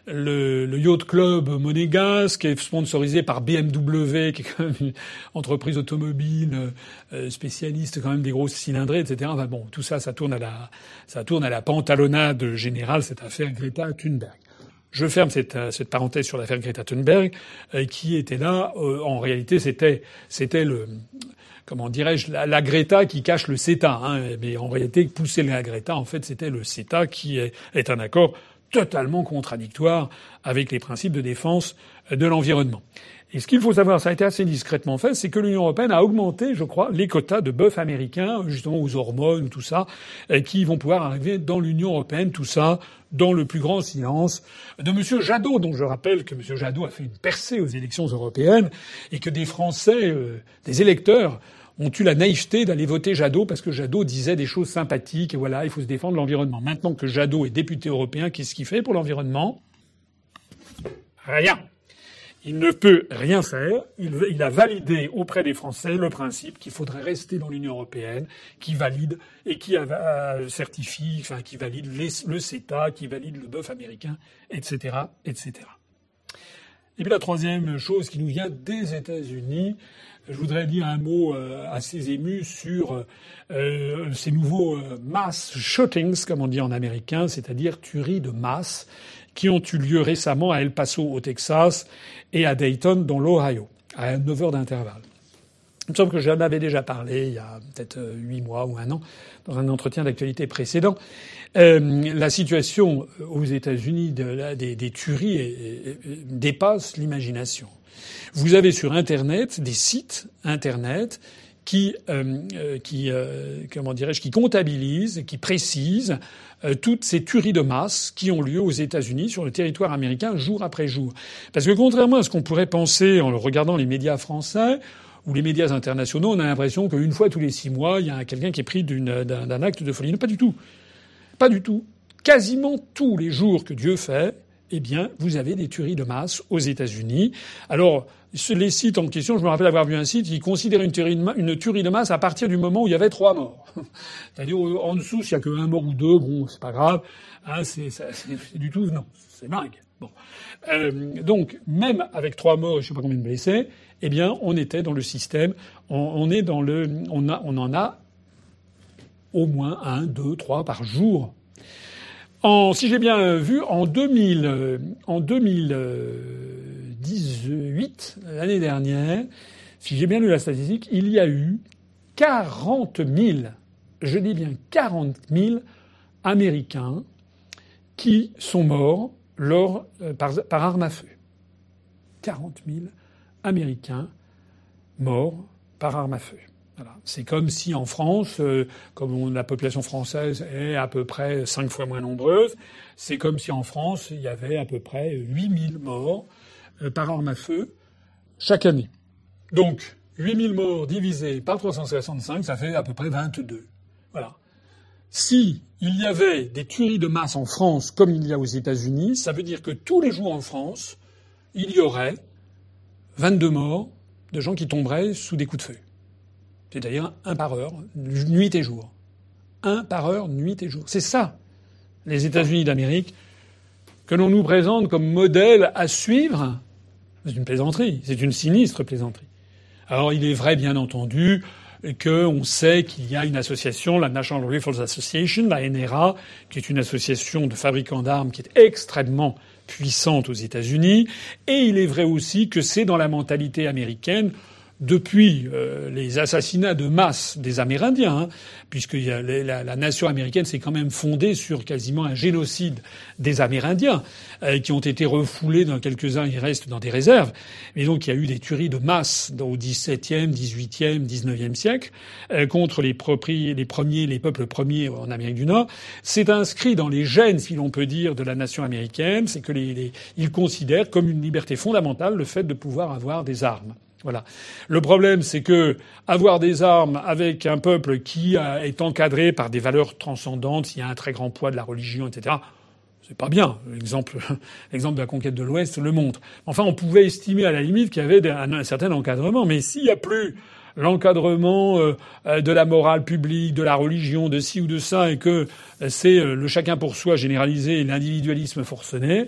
le, le, Yacht Club monégasque, est sponsorisé par BMW, qui est quand même une entreprise automobile euh, spécialiste quand même des grosses cylindrées, etc. Enfin bon, tout ça, ça tourne à la, ça tourne à la pantalonnade générale, cette affaire Greta Thunberg. Je ferme cette, euh, cette parenthèse sur l'affaire Greta Thunberg, euh, qui était là. en réalité, c'était, c'était le, comment dirais-je, la, Greta qui cache le CETA. Hein, mais en réalité, pousser la Greta, en fait, c'était le CETA qui est un accord totalement contradictoire avec les principes de défense de l'environnement. Et ce qu'il faut savoir, ça a été assez discrètement fait, c'est que l'Union européenne a augmenté, je crois, les quotas de bœuf américains, justement aux hormones, tout ça, qui vont pouvoir arriver dans l'Union européenne, tout ça, dans le plus grand silence de M. Jadot, dont je rappelle que M. Jadot a fait une percée aux élections européennes et que des Français, euh, des électeurs, ont eu la naïveté d'aller voter Jadot parce que Jadot disait des choses sympathiques et voilà, il faut se défendre l'environnement. Maintenant que Jadot est député européen, qu'est-ce qu'il fait pour l'environnement? Rien. Il ne peut rien faire. Il, a validé auprès des Français le principe qu'il faudrait rester dans l'Union européenne, qui valide et qui certifie, enfin qui valide le CETA, qui valide le bœuf américain, etc., etc. Et puis la troisième chose qui nous vient des États-Unis, je voudrais dire un mot euh, assez ému sur euh, ces nouveaux euh, mass shootings, comme on dit en américain, c'est-à-dire tueries de masse, qui ont eu lieu récemment à El Paso au Texas et à Dayton dans l'Ohio, à 9 heures d'intervalle. Il me semble que j'en avais déjà parlé il y a peut-être huit mois ou un an dans un entretien d'actualité précédent. Euh, la situation aux États-Unis de, des, des, tueries dépasse l'imagination. Vous avez sur Internet des sites Internet qui, euh, euh qui euh, comment dirais-je, qui comptabilisent, qui précisent euh, toutes ces tueries de masse qui ont lieu aux États-Unis sur le territoire américain jour après jour. Parce que contrairement à ce qu'on pourrait penser en regardant les médias français, ou les médias internationaux, on a l'impression qu'une fois tous les six mois, il y a quelqu'un qui est pris d'un acte de folie. Non, pas du tout. Pas du tout. Quasiment tous les jours que Dieu fait, eh bien, vous avez des tueries de masse aux États-Unis. Alors, les sites en question, je me rappelle avoir vu un site qui considère une tuerie, de, masse à partir du moment où il y avait trois morts. C'est-à-dire en dessous, s'il y a que un mort ou deux, bon, c'est pas grave. Hein, c'est du tout, non, c'est dingue. Bon. Euh, donc, même avec trois morts et je sais pas combien de blessés, eh bien, on était dans le système, on en a au moins un, deux, trois par jour. En, si j'ai bien vu, en 2000, en 2018, l'année dernière, si j'ai bien lu la statistique, il y a eu 40 000, je dis bien 40 000 Américains qui sont morts euh, par, par arme à feu. 40 000 Américains morts par arme à feu. C'est comme si en France, euh, comme la population française est à peu près cinq fois moins nombreuse, c'est comme si en France, il y avait à peu près 8000 morts euh, par arme à feu chaque année. Donc, 8000 morts divisés par 365, ça fait à peu près 22. Voilà. Si il y avait des tueries de masse en France comme il y a aux États-Unis, ça veut dire que tous les jours en France, il y aurait 22 morts de gens qui tomberaient sous des coups de feu. C'est-à-dire un par heure, nuit et jour. Un par heure, nuit et jour. C'est ça, les États-Unis d'Amérique, que l'on nous présente comme modèle à suivre. C'est une plaisanterie, c'est une sinistre plaisanterie. Alors il est vrai, bien entendu, qu'on sait qu'il y a une association, la National Rifles Association, la NRA, qui est une association de fabricants d'armes qui est extrêmement puissante aux États-Unis. Et il est vrai aussi que c'est dans la mentalité américaine depuis euh, les assassinats de masse des Amérindiens, hein, puisque la, nation américaine s'est quand même fondée sur quasiment un génocide des Amérindiens, euh, qui ont été refoulés dans quelques-uns, ils restent dans des réserves. Mais donc il y a eu des tueries de masse au XVIIe, XVIIIe, XIXe siècle euh, contre les, les premiers, les peuples premiers en Amérique du Nord. C'est inscrit dans les gènes, si l'on peut dire, de la nation américaine. C'est que les, les, ils considèrent comme une liberté fondamentale le fait de pouvoir avoir des armes. Voilà. Le problème, c'est que avoir des armes avec un peuple qui est encadré par des valeurs transcendantes, s'il y a un très grand poids de la religion, etc., c'est pas bien. L'exemple, l'exemple de la conquête de l'Ouest le montre. Enfin, on pouvait estimer à la limite qu'il y avait un, certain encadrement, mais s'il n'y a plus l'encadrement euh, euh, de la morale publique, de la religion, de ci ou de ça, et que c'est euh, le chacun pour soi généralisé et l'individualisme forcené,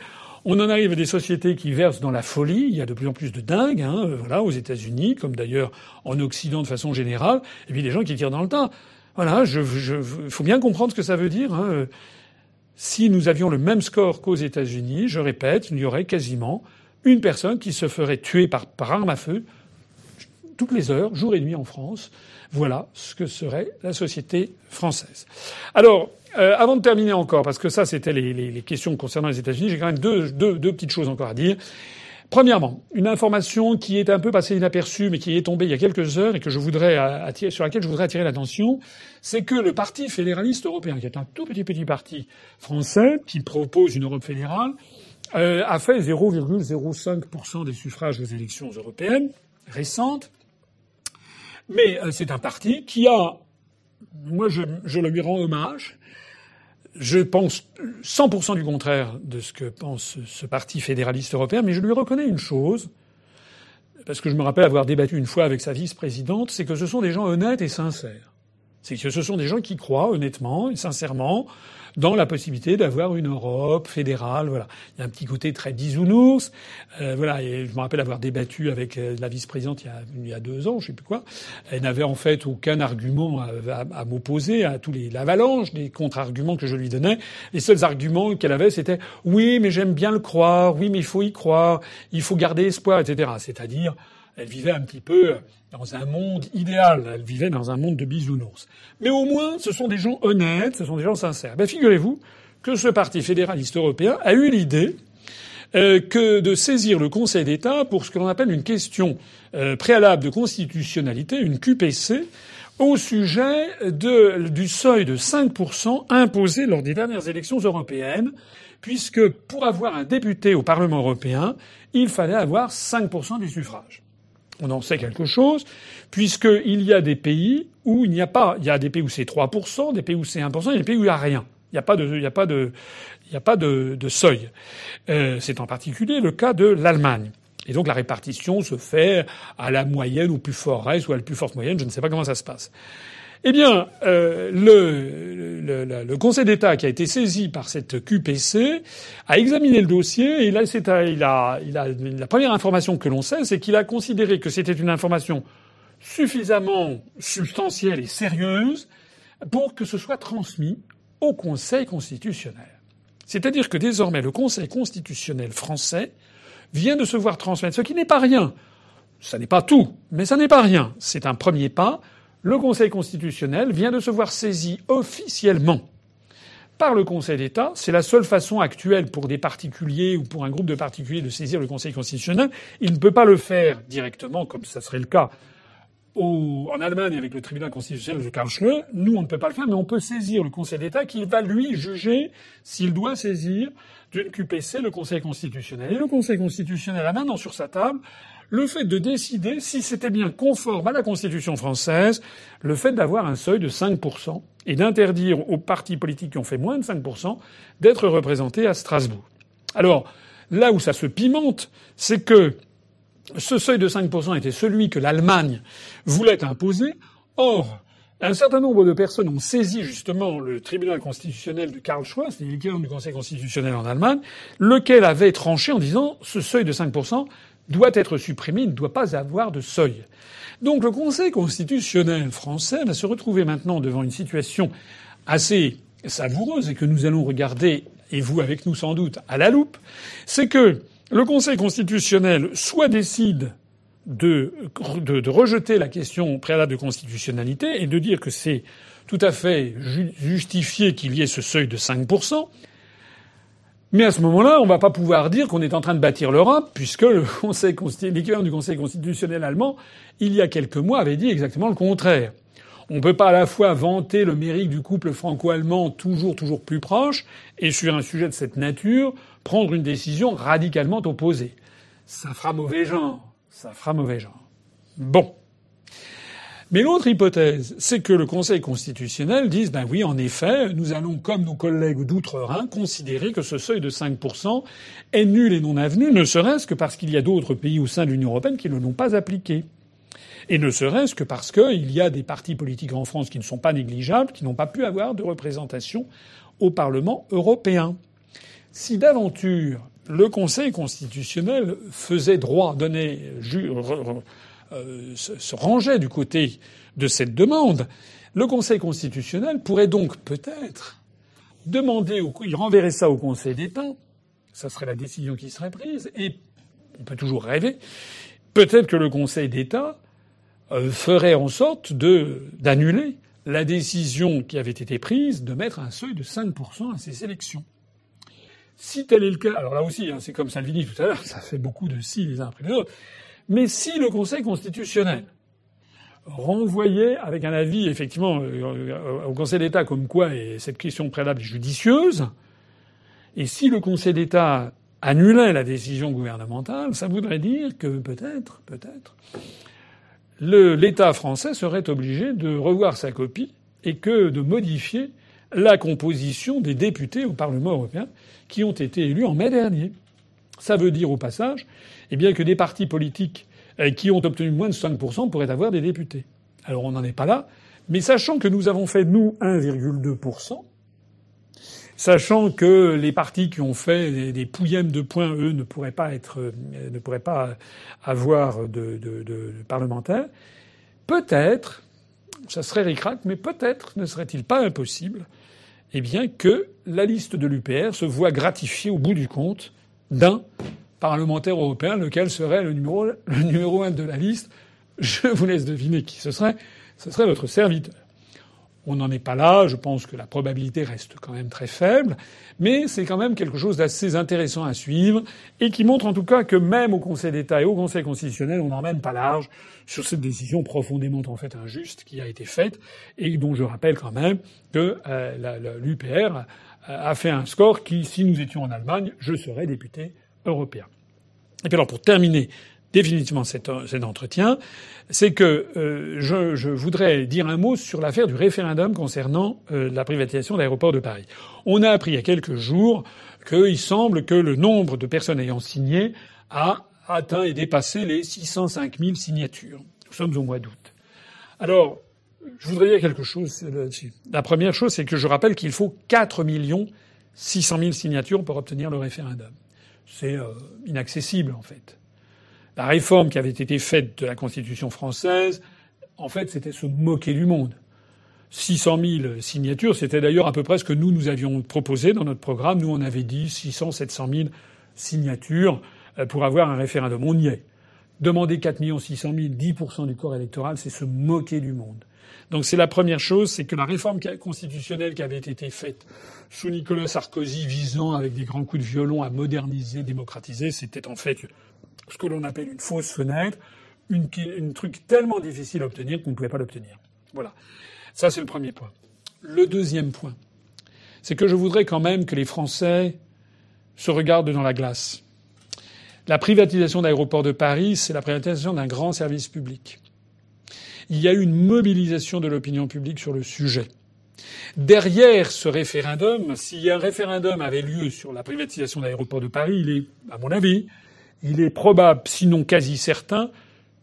on en arrive à des sociétés qui versent dans la folie. Il y a de plus en plus de dingues, hein, euh, voilà, aux États-Unis, comme d'ailleurs en Occident de façon générale. Et puis des gens qui tirent dans le tas. Voilà, je, je, faut bien comprendre ce que ça veut dire. Hein. Si nous avions le même score qu'aux États-Unis, je répète, il y aurait quasiment une personne qui se ferait tuer par, par arme à feu toutes les heures, jour et nuit en France. Voilà ce que serait la société française. Alors, euh, avant de terminer encore, parce que ça c'était les, questions concernant les États-Unis, j'ai quand même deux, petites choses encore à dire. Premièrement, une information qui est un peu passée inaperçue, mais qui est tombée il y a quelques heures et que je voudrais attirer, sur laquelle je voudrais attirer l'attention, c'est que le Parti fédéraliste européen, qui est un tout petit petit parti français qui propose une Europe fédérale, euh, a fait 0,05% des suffrages aux élections européennes récentes. Mais euh, c'est un parti qui a, moi je, je le lui rends hommage, je pense 100% du contraire de ce que pense ce parti fédéraliste européen, mais je lui reconnais une chose, parce que je me rappelle avoir débattu une fois avec sa vice-présidente, c'est que ce sont des gens honnêtes et sincères. C'est que ce sont des gens qui croient honnêtement et sincèrement dans la possibilité d'avoir une Europe fédérale. Voilà, il y a un petit côté très bisounours. Euh, voilà, et je me rappelle avoir débattu avec euh, la vice-présidente il, y a deux ans, je sais plus quoi. Elle n'avait en fait aucun argument à, à, m'opposer à tous les l'avalanche des contre-arguments que je lui donnais. Les seuls arguments qu'elle avait, c'était oui, mais j'aime bien le croire. Oui, mais il faut y croire. Il faut garder espoir, etc. C'est-à-dire elle vivait un petit peu dans un monde idéal. Elle vivait dans un monde de bisounours. Mais au moins, ce sont des gens honnêtes, ce sont des gens sincères. Ben, figurez-vous que ce parti fédéraliste européen a eu l'idée euh, que de saisir le Conseil d'État pour ce que l'on appelle une question euh, préalable de constitutionnalité, une QPC, au sujet de, du seuil de 5% imposé lors des dernières élections européennes, puisque pour avoir un député au Parlement européen, il fallait avoir 5% des suffrages on en sait quelque chose, puisqu'il y a des pays où il n'y a pas, il y a des pays où c'est 3%, des pays où c'est 1%, il y a des pays où il n'y a rien. Il n'y a pas de, il n'y a pas de, il n'y a pas de, seuil. Euh, c'est en particulier le cas de l'Allemagne. Et donc la répartition se fait à la moyenne ou plus fort reste ou à la plus forte moyenne, je ne sais pas comment ça se passe. Eh bien, euh, le, Conseil d'État qui a été saisi par cette QPC a examiné le dossier et là, c'est, la première information que l'on sait, c'est qu'il a considéré que c'était une information suffisamment substantielle et sérieuse pour que ce soit transmis au Conseil constitutionnel. C'est-à-dire que désormais, le Conseil constitutionnel français vient de se voir transmettre, ce qui n'est pas rien. Ça n'est pas tout, mais ça n'est pas rien. C'est un premier pas le Conseil constitutionnel vient de se voir saisi officiellement par le Conseil d'État. C'est la seule façon actuelle pour des particuliers ou pour un groupe de particuliers de saisir le Conseil constitutionnel. Il ne peut pas le faire directement, comme ça serait le cas en Allemagne avec le tribunal constitutionnel de Karlsruhe. Nous, on ne peut pas le faire, mais on peut saisir le Conseil d'État qui va lui juger s'il doit saisir d'une QPC le Conseil constitutionnel. Et le Conseil constitutionnel a maintenant sur sa table le fait de décider si c'était bien conforme à la Constitution française, le fait d'avoir un seuil de 5% et d'interdire aux partis politiques qui ont fait moins de 5% d'être représentés à Strasbourg. Alors, là où ça se pimente, c'est que ce seuil de 5% était celui que l'Allemagne voulait imposer. Or, un certain nombre de personnes ont saisi justement le tribunal constitutionnel de Karlsruhe, c'est l'équivalent du Conseil constitutionnel en Allemagne, lequel avait tranché en disant ce seuil de 5%, doit être supprimé, ne doit pas avoir de seuil. Donc le Conseil constitutionnel français va se retrouver maintenant devant une situation assez savoureuse et que nous allons regarder, et vous avec nous sans doute, à la loupe, c'est que le Conseil constitutionnel soit décide de, de, rejeter la question préalable de constitutionnalité et de dire que c'est tout à fait justifié qu'il y ait ce seuil de 5%. Mais à ce moment-là, on va pas pouvoir dire qu'on est en train de bâtir l'Europe, puisque l'équivalent du Conseil constitutionnel allemand, il y a quelques mois, avait dit exactement le contraire. On ne peut pas à la fois vanter le mérite du couple franco-allemand toujours, toujours plus proche, et sur un sujet de cette nature, prendre une décision radicalement opposée. Ça fera mauvais genre. Ça fera mauvais genre. Bon. Mais l'autre hypothèse, c'est que le Conseil constitutionnel dise, ben oui, en effet, nous allons, comme nos collègues d'outre-Rhin, considérer que ce seuil de 5% est nul et non avenu, ne serait-ce que parce qu'il y a d'autres pays au sein de l'Union européenne qui ne l'ont pas appliqué. Et ne serait-ce que parce qu'il y a des partis politiques en France qui ne sont pas négligeables, qui n'ont pas pu avoir de représentation au Parlement européen. Si d'aventure le Conseil constitutionnel faisait droit, donnait, se rangeait du côté de cette demande, le Conseil constitutionnel pourrait donc peut-être demander, au, il renverrait ça au Conseil d'État, ça serait la décision qui serait prise, et on peut toujours rêver, peut-être que le Conseil d'État euh, ferait en sorte de d'annuler la décision qui avait été prise de mettre un seuil de 5% à ces élections. Si tel est le cas, alors là aussi, hein, c'est comme Salvini tout à l'heure, ça fait beaucoup de si les uns après les autres, mais si le Conseil constitutionnel renvoyait avec un avis effectivement euh, au Conseil d'État comme quoi cette question préalable judicieuse, et si le Conseil d'État annulait la décision gouvernementale, ça voudrait dire que peut-être, peut-être, l'État français serait obligé de revoir sa copie et que de modifier la composition des députés au Parlement européen qui ont été élus en mai dernier. Ça veut dire au passage eh bien, que des partis politiques euh, qui ont obtenu moins de 5% pourraient avoir des députés. Alors on n'en est pas là, mais sachant que nous avons fait, nous, 1,2%, sachant que les partis qui ont fait des pouillèmes de points, eux, ne pourraient pas être, euh, ne pourraient pas avoir de, parlementaires, peut-être, ça serait ricrac, mais peut-être ne serait-il pas impossible, eh bien, que la liste de l'UPR se voit gratifiée au bout du compte d'un parlementaire européen, lequel serait le numéro, le numéro un de la liste. Je vous laisse deviner qui ce serait. Ce serait votre serviteur. On n'en est pas là. Je pense que la probabilité reste quand même très faible. Mais c'est quand même quelque chose d'assez intéressant à suivre et qui montre en tout cas que même au Conseil d'État et au Conseil constitutionnel, on n'emmène pas large sur cette décision profondément en fait injuste qui a été faite et dont je rappelle quand même que euh, l'UPR a fait un score qui, si nous étions en Allemagne, je serais député européen. Et puis alors pour terminer définitivement cet, entretien, c'est que euh, je, voudrais dire un mot sur l'affaire du référendum concernant euh, la privatisation de l'aéroport de Paris. On a appris il y a quelques jours qu'il semble que le nombre de personnes ayant signé a atteint et dépassé les 605 000 signatures. Nous sommes au mois d'août. Alors, je voudrais dire quelque chose là-dessus. La première chose, c'est que je rappelle qu'il faut 4 600 000 signatures pour obtenir le référendum. C'est euh, inaccessible, en fait. La réforme qui avait été faite de la Constitution française, en fait, c'était se moquer du monde. 600 000 signatures, c'était d'ailleurs à peu près ce que nous, nous avions proposé dans notre programme. Nous, on avait dit 600, 700 000 signatures euh, pour avoir un référendum. On y est. Demander 4 600 000, 10% du corps électoral, c'est se moquer du monde. Donc c'est la première chose, c'est que la réforme constitutionnelle qui avait été faite sous Nicolas Sarkozy visant avec des grands coups de violon à moderniser, démocratiser, c'était en fait ce que l'on appelle une fausse fenêtre, une, truc tellement difficile à obtenir qu'on ne pouvait pas l'obtenir. Voilà. Ça, c'est le premier point. Le deuxième point, c'est que je voudrais quand même que les Français se regardent dans la glace. La privatisation d'aéroports de Paris, c'est la privatisation d'un grand service public. Il y a eu une mobilisation de l'opinion publique sur le sujet. Derrière ce référendum, si un référendum avait lieu sur la privatisation d'aéroports de Paris, il est, à mon avis, il est probable, sinon quasi certain,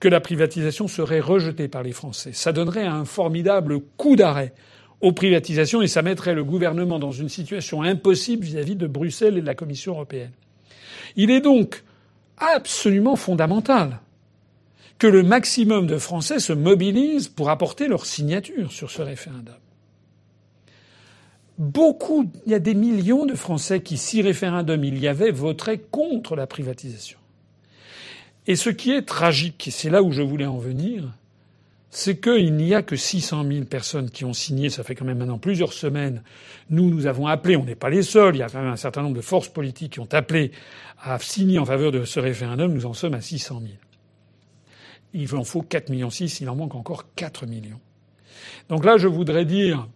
que la privatisation serait rejetée par les Français. Ça donnerait un formidable coup d'arrêt aux privatisations et ça mettrait le gouvernement dans une situation impossible vis-à-vis de Bruxelles et de la Commission européenne. Il est donc absolument fondamental que le maximum de Français se mobilisent pour apporter leur signature sur ce référendum. Beaucoup, il y a des millions de Français qui, si référendum il y avait, voteraient contre la privatisation. Et ce qui est tragique, et c'est là où je voulais en venir, c'est qu'il n'y a que 600 000 personnes qui ont signé. Ça fait quand même maintenant plusieurs semaines. Nous, nous avons appelé. On n'est pas les seuls. Il y a quand même un certain nombre de forces politiques qui ont appelé à signer en faveur de ce référendum. Nous en sommes à 600 000. Il en faut 4 millions 6. Il en manque encore 4 millions. Donc là, je voudrais dire,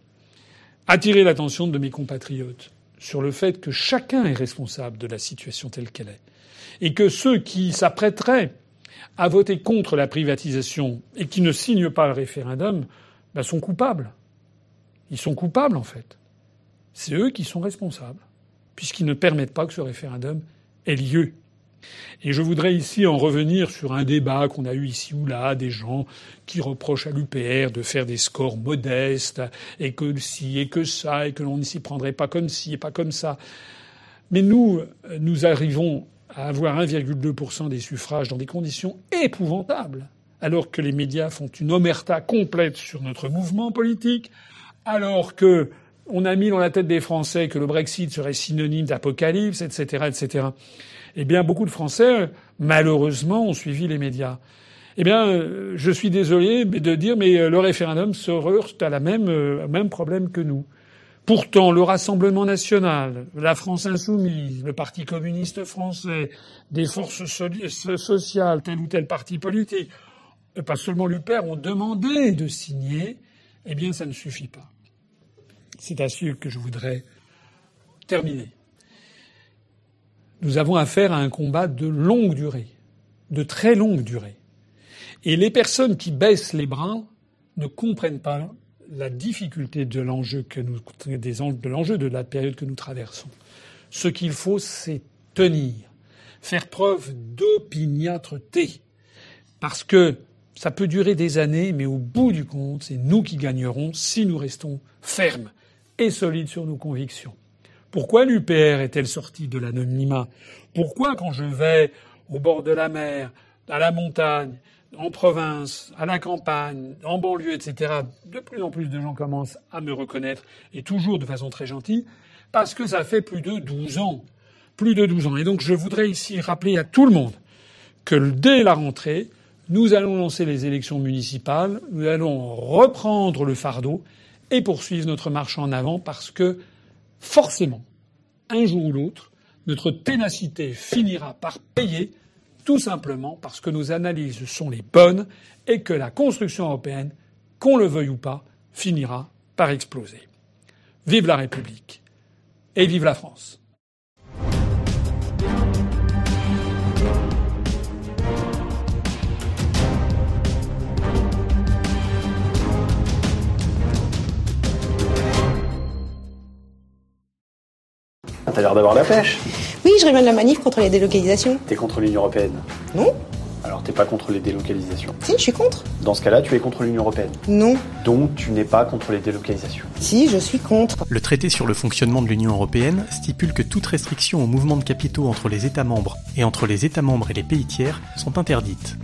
attirer l'attention de mes compatriotes sur le fait que chacun est responsable de la situation telle qu'elle est. Et que ceux qui s'apprêteraient à voter contre la privatisation et qui ne signent pas le référendum ben, sont coupables. Ils sont coupables, en fait. C'est eux qui sont responsables, puisqu'ils ne permettent pas que ce référendum ait lieu. Et je voudrais ici en revenir sur un débat qu'on a eu ici ou là, des gens qui reprochent à l'UPR de faire des scores modestes, et que ci et que ça, et que l'on ne s'y prendrait pas comme ci et pas comme ça. Mais nous, nous arrivons à avoir 1,2% des suffrages dans des conditions épouvantables, alors que les médias font une omerta complète sur notre mouvement politique, alors que on a mis dans la tête des Français que le Brexit serait synonyme d'apocalypse, etc., etc. Eh bien, beaucoup de Français, malheureusement, ont suivi les médias. Eh bien, euh, je suis désolé de dire, mais euh, le référendum se heurte à la même, euh, même problème que nous. Pourtant, le Rassemblement national, la France insoumise, le Parti communiste français, des forces sociales, tel ou tel parti politique, pas seulement l'UPER, ont demandé de signer, eh bien, ça ne suffit pas. C'est à ce que je voudrais terminer. Nous avons affaire à un combat de longue durée, de très longue durée. Et les personnes qui baissent les bras ne comprennent pas la difficulté de l'enjeu que nous, de de la période que nous traversons. Ce qu'il faut, c'est tenir, faire preuve d'opiniâtreté, parce que ça peut durer des années, mais au bout du compte, c'est nous qui gagnerons si nous restons fermes et solides sur nos convictions. Pourquoi l'UPR est-elle sortie de l'anonymat? Pourquoi quand je vais au bord de la mer, à la montagne, en province, à la campagne, en banlieue, etc., de plus en plus de gens commencent à me reconnaître, et toujours de façon très gentille, parce que ça fait plus de 12 ans. Plus de 12 ans. Et donc je voudrais ici rappeler à tout le monde que dès la rentrée, nous allons lancer les élections municipales, nous allons reprendre le fardeau et poursuivre notre marche en avant parce que forcément, un jour ou l'autre, notre ténacité finira par payer tout simplement parce que nos analyses sont les bonnes et que la construction européenne, qu'on le veuille ou pas, finira par exploser. Vive la République et vive la France. T'as l'air d'avoir la pêche. Oui, je révèle la manif contre les délocalisations. T'es contre l'Union Européenne Non Alors t'es pas contre les délocalisations Si, je suis contre. Dans ce cas-là, tu es contre l'Union Européenne Non. Donc tu n'es pas contre les délocalisations Si, je suis contre. Le traité sur le fonctionnement de l'Union Européenne stipule que toute restriction au mouvement de capitaux entre les États membres et entre les États membres et les pays tiers sont interdites.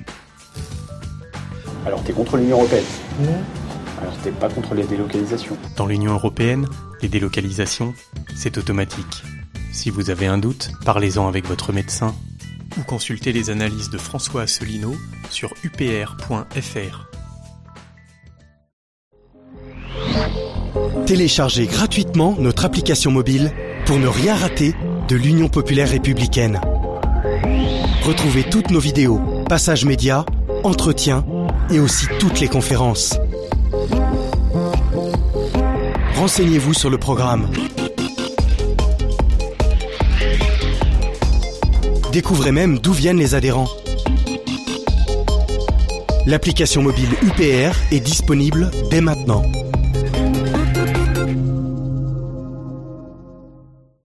Alors t'es contre l'Union Européenne Non. Alors t'es pas contre les délocalisations Dans l'Union Européenne, les délocalisations, c'est automatique. Si vous avez un doute, parlez-en avec votre médecin ou consultez les analyses de François Asselineau sur upr.fr. Téléchargez gratuitement notre application mobile pour ne rien rater de l'Union populaire républicaine. Retrouvez toutes nos vidéos, passages médias, entretiens et aussi toutes les conférences. Renseignez-vous sur le programme Découvrez même d'où viennent les adhérents. L'application mobile UPR est disponible dès maintenant.